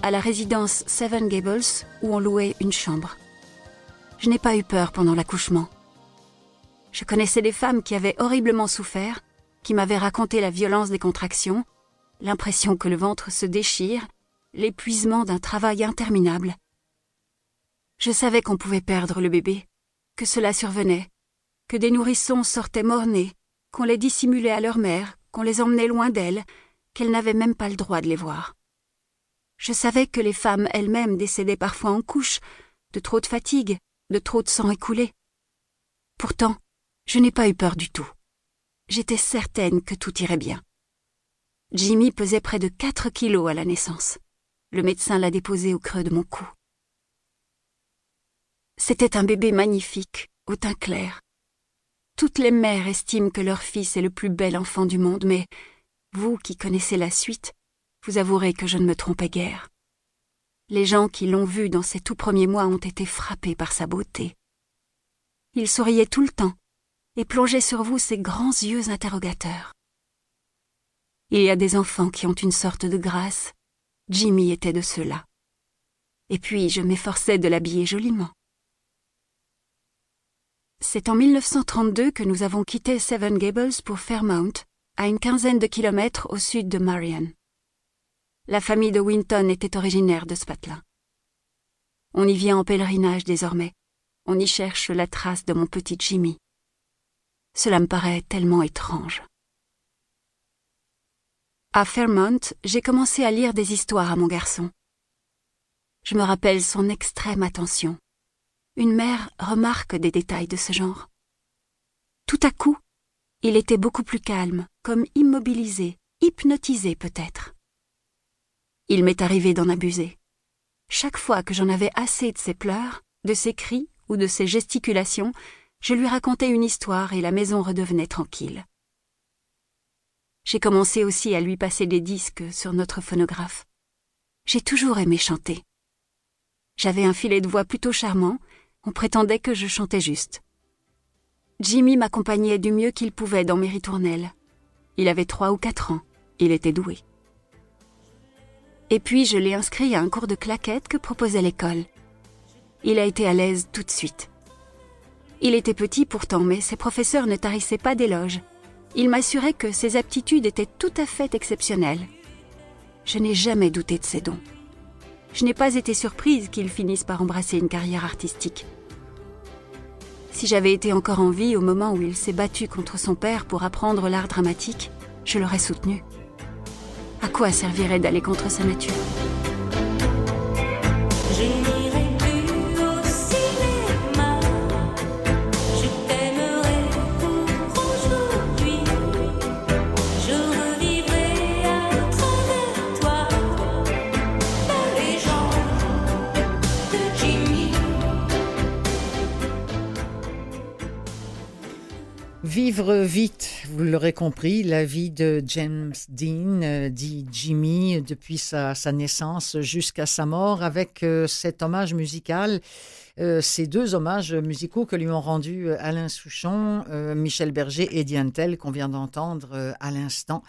à la résidence Seven Gables, où on louait une chambre. Je n'ai pas eu peur pendant l'accouchement. Je connaissais des femmes qui avaient horriblement souffert, qui m'avaient raconté la violence des contractions, l'impression que le ventre se déchire, l'épuisement d'un travail interminable. Je savais qu'on pouvait perdre le bébé, que cela survenait, que des nourrissons sortaient mort-nés, qu'on les dissimulait à leur mère, qu'on les emmenait loin d'elles, qu'elles n'avaient même pas le droit de les voir. Je savais que les femmes elles-mêmes décédaient parfois en couche, de trop de fatigue, de trop de sang écoulé. Pourtant, je n'ai pas eu peur du tout. J'étais certaine que tout irait bien. Jimmy pesait près de 4 kilos à la naissance. Le médecin l'a déposé au creux de mon cou. C'était un bébé magnifique, au teint clair. Toutes les mères estiment que leur fils est le plus bel enfant du monde, mais vous qui connaissez la suite, vous avouerez que je ne me trompais guère. Les gens qui l'ont vu dans ses tout premiers mois ont été frappés par sa beauté. Il souriait tout le temps et plongeait sur vous ses grands yeux interrogateurs. Il y a des enfants qui ont une sorte de grâce. Jimmy était de ceux-là. Et puis je m'efforçais de l'habiller joliment. C'est en 1932 que nous avons quitté Seven Gables pour Fairmount, à une quinzaine de kilomètres au sud de Marion. La famille de Winton était originaire de ce patelin. On y vient en pèlerinage désormais. On y cherche la trace de mon petit Jimmy. Cela me paraît tellement étrange. À Fairmount, j'ai commencé à lire des histoires à mon garçon. Je me rappelle son extrême attention. Une mère remarque des détails de ce genre. Tout à coup, il était beaucoup plus calme, comme immobilisé, hypnotisé peut-être. Il m'est arrivé d'en abuser. Chaque fois que j'en avais assez de ses pleurs, de ses cris ou de ses gesticulations, je lui racontais une histoire et la maison redevenait tranquille. J'ai commencé aussi à lui passer des disques sur notre phonographe. J'ai toujours aimé chanter. J'avais un filet de voix plutôt charmant, on prétendait que je chantais juste. Jimmy m'accompagnait du mieux qu'il pouvait dans mes ritournelles. Il avait trois ou quatre ans, il était doué. Et puis je l'ai inscrit à un cours de claquettes que proposait l'école. Il a été à l'aise tout de suite. Il était petit pourtant, mais ses professeurs ne tarissaient pas d'éloges. Il m'assurait que ses aptitudes étaient tout à fait exceptionnelles. Je n'ai jamais douté de ses dons. Je n'ai pas été surprise qu'il finisse par embrasser une carrière artistique. Si j'avais été encore en vie au moment où il s'est battu contre son père pour apprendre l'art dramatique, je l'aurais soutenu. À quoi servirait d'aller contre sa nature? Vivre vite, vous l'aurez compris, la vie de James Dean, euh, dit Jimmy, depuis sa, sa naissance jusqu'à sa mort, avec euh, cet hommage musical, euh, ces deux hommages musicaux que lui ont rendus Alain Souchon, Michel Berger et Diane qu'on vient d'entendre à l'instant.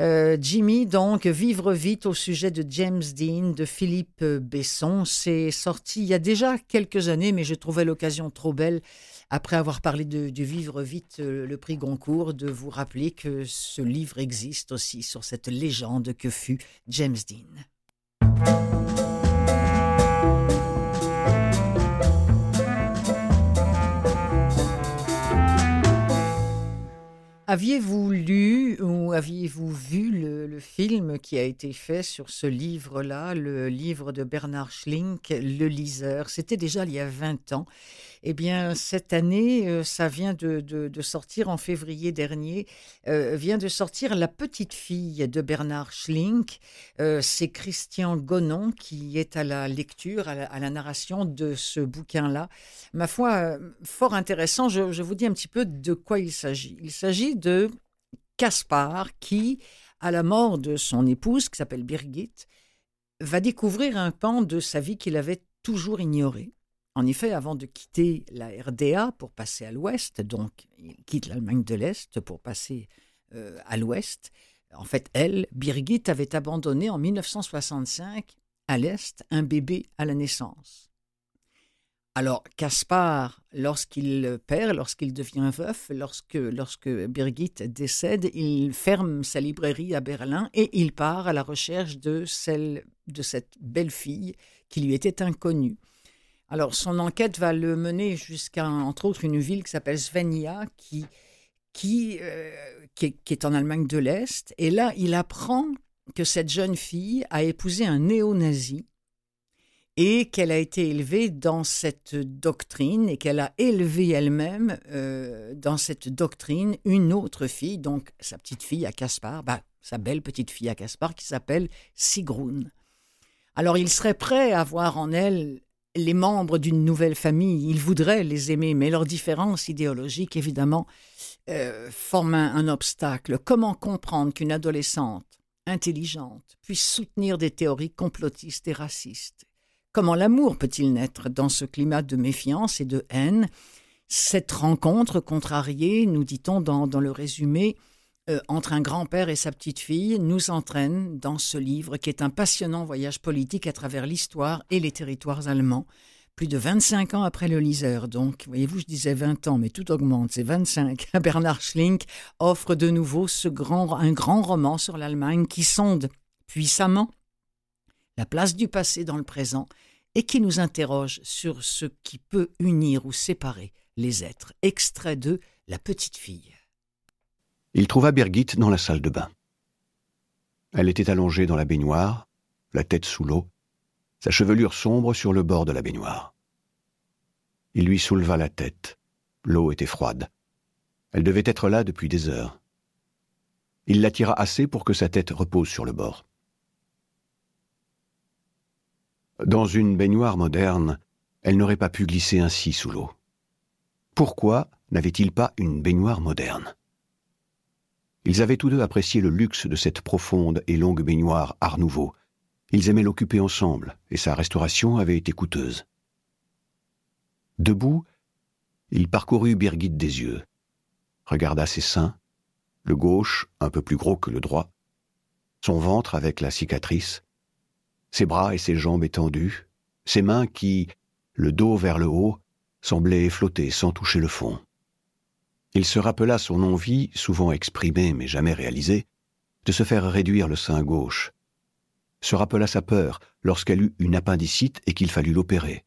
Euh, Jimmy, donc, Vivre vite au sujet de James Dean de Philippe Besson. C'est sorti il y a déjà quelques années, mais je trouvais l'occasion trop belle, après avoir parlé de, du Vivre vite, euh, le prix Goncourt, de vous rappeler que ce livre existe aussi sur cette légende que fut James Dean. Aviez-vous lu ou aviez-vous vu le, film qui a été fait sur ce livre-là, le livre de Bernard Schlink, Le liseur? C'était déjà il y a 20 ans. Eh bien, cette année, euh, ça vient de, sortir en février dernier, euh, vient de sortir La petite fille de Bernard Schlink. Euh, C'est Christian Gonon qui est à la lecture, à la, narration de ce bouquin-là. Ma foi, euh, fort intéressant. Je, je vous dis un petit peu de quoi il s'agit. Il s'agit Caspar qui, à la mort de son épouse, qui s'appelle Birgit, va découvrir un pan de sa vie qu'il avait toujours ignoré. En effet, avant de quitter la RDA pour passer à l'ouest, donc il quitte l'Allemagne de l'Est pour passer euh, à l'ouest, en fait, elle, Birgit, avait abandonné en 1965 à l'Est un bébé à la naissance. Alors, Caspar, lorsqu'il perd, lorsqu'il devient veuf, lorsque, lorsque Birgit décède, il ferme sa librairie à Berlin et il part à la recherche de, celle, de cette belle fille qui lui était inconnue. Alors, son enquête va le mener jusqu'à, entre autres, une ville qui s'appelle Svenja, qui, qui, euh, qui est en Allemagne de l'Est. Et là, il apprend que cette jeune fille a épousé un néo-nazi et qu'elle a été élevée dans cette doctrine et qu'elle a élevé elle-même euh, dans cette doctrine une autre fille, donc sa petite fille à Caspar, bah, sa belle petite fille à Caspar qui s'appelle Sigrun. Alors il serait prêt à voir en elle les membres d'une nouvelle famille, il voudrait les aimer, mais leurs différences idéologiques, évidemment, euh, forment un, un obstacle. Comment comprendre qu'une adolescente intelligente puisse soutenir des théories complotistes et racistes Comment l'amour peut-il naître dans ce climat de méfiance et de haine? Cette rencontre contrariée, nous dit-on dans, le résumé, euh, entre un grand-père et sa petite-fille, nous entraîne dans ce livre qui est un passionnant voyage politique à travers l'histoire et les territoires allemands. Plus de 25 ans après le liseur, donc, voyez-vous, je disais 20 ans, mais tout augmente, c'est 25. Bernard Schlink offre de nouveau ce grand, un grand roman sur l'Allemagne qui sonde puissamment la place du passé dans le présent et qui nous interroge sur ce qui peut unir ou séparer les êtres. Extrait de La petite fille. Il trouva Birgit dans la salle de bain. Elle était allongée dans la baignoire, la tête sous l'eau, sa chevelure sombre sur le bord de la baignoire. Il lui souleva la tête. L'eau était froide. Elle devait être là depuis des heures. Il la tira assez pour que sa tête repose sur le bord. Dans une baignoire moderne, elle n'aurait pas pu glisser ainsi sous l'eau. Pourquoi n'avait-il pas une baignoire moderne? Ils avaient tous deux apprécié le luxe de cette profonde et longue baignoire Art Nouveau. Ils aimaient l'occuper ensemble, et sa restauration avait été coûteuse. Debout, il parcourut Birgit des yeux, regarda ses seins, le gauche un peu plus gros que le droit, son ventre avec la cicatrice, ses bras et ses jambes étendus, ses mains qui, le dos vers le haut, semblaient flotter sans toucher le fond. Il se rappela son envie, souvent exprimée mais jamais réalisée, de se faire réduire le sein gauche, se rappela sa peur lorsqu'elle eut une appendicite et qu'il fallut l'opérer,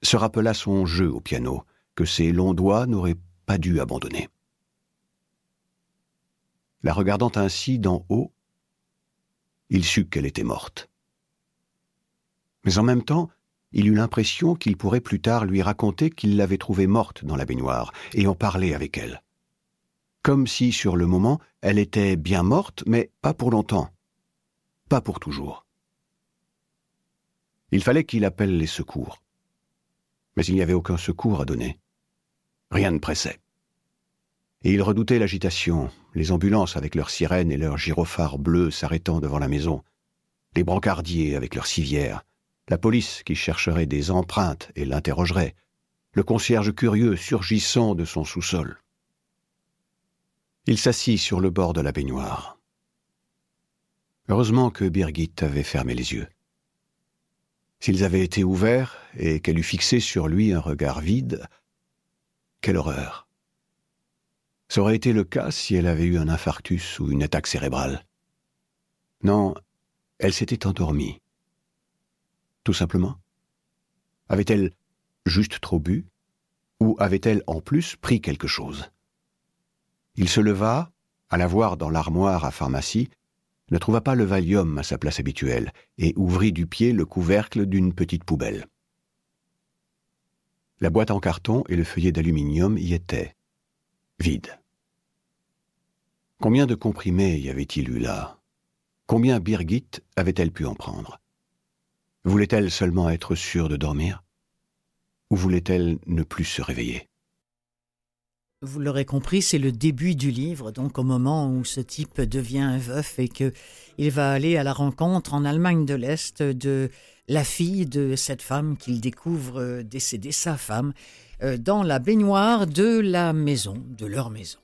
se rappela son jeu au piano, que ses longs doigts n'auraient pas dû abandonner. La regardant ainsi d'en haut, il sut qu'elle était morte. Mais en même temps, il eut l'impression qu'il pourrait plus tard lui raconter qu'il l'avait trouvée morte dans la baignoire et en parler avec elle. Comme si, sur le moment, elle était bien morte, mais pas pour longtemps, pas pour toujours. Il fallait qu'il appelle les secours. Mais il n'y avait aucun secours à donner. Rien ne pressait. Et il redoutait l'agitation, les ambulances avec leurs sirènes et leurs gyrophares bleus s'arrêtant devant la maison, les brancardiers avec leurs civières, la police qui chercherait des empreintes et l'interrogerait, le concierge curieux surgissant de son sous-sol. Il s'assit sur le bord de la baignoire. Heureusement que Birgit avait fermé les yeux. S'ils avaient été ouverts et qu'elle eût fixé sur lui un regard vide, quelle horreur. Ça aurait été le cas si elle avait eu un infarctus ou une attaque cérébrale. Non, elle s'était endormie. Tout simplement? Avait-elle juste trop bu? Ou avait-elle en plus pris quelque chose? Il se leva, alla voir dans l'armoire à pharmacie, ne trouva pas le Valium à sa place habituelle et ouvrit du pied le couvercle d'une petite poubelle. La boîte en carton et le feuillet d'aluminium y étaient, vides. Combien de comprimés y avait-il eu là? Combien Birgit avait-elle pu en prendre? Voulait-elle seulement être sûre de dormir? Ou voulait-elle ne plus se réveiller? Vous l'aurez compris, c'est le début du livre, donc au moment où ce type devient veuf et que il va aller à la rencontre en Allemagne de l'Est de la fille de cette femme qu'il découvre décédée, sa femme, euh, dans la baignoire de la maison, de leur maison.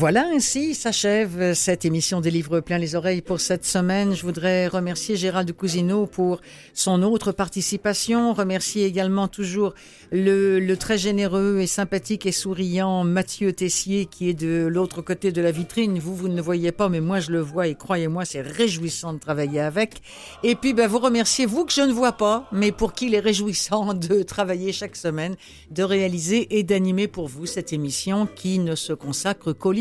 Voilà, ainsi s'achève cette émission des livres plein les oreilles pour cette semaine. Je voudrais remercier Gérald Cousineau pour son autre participation. Remercier également toujours le, très généreux et sympathique et souriant Mathieu Tessier qui est de l'autre côté de la vitrine. Vous, vous ne le voyez pas, mais moi je le vois et croyez-moi, c'est réjouissant de travailler avec. Et puis, ben, vous remerciez vous que je ne vois pas, mais pour qui il est réjouissant de travailler chaque semaine, de réaliser et d'animer pour vous cette émission qui ne se consacre qu'au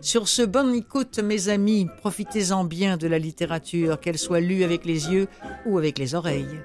Sur ce, bonne écoute, mes amis. Profitez-en bien de la littérature, qu'elle soit lue avec les yeux ou avec les oreilles.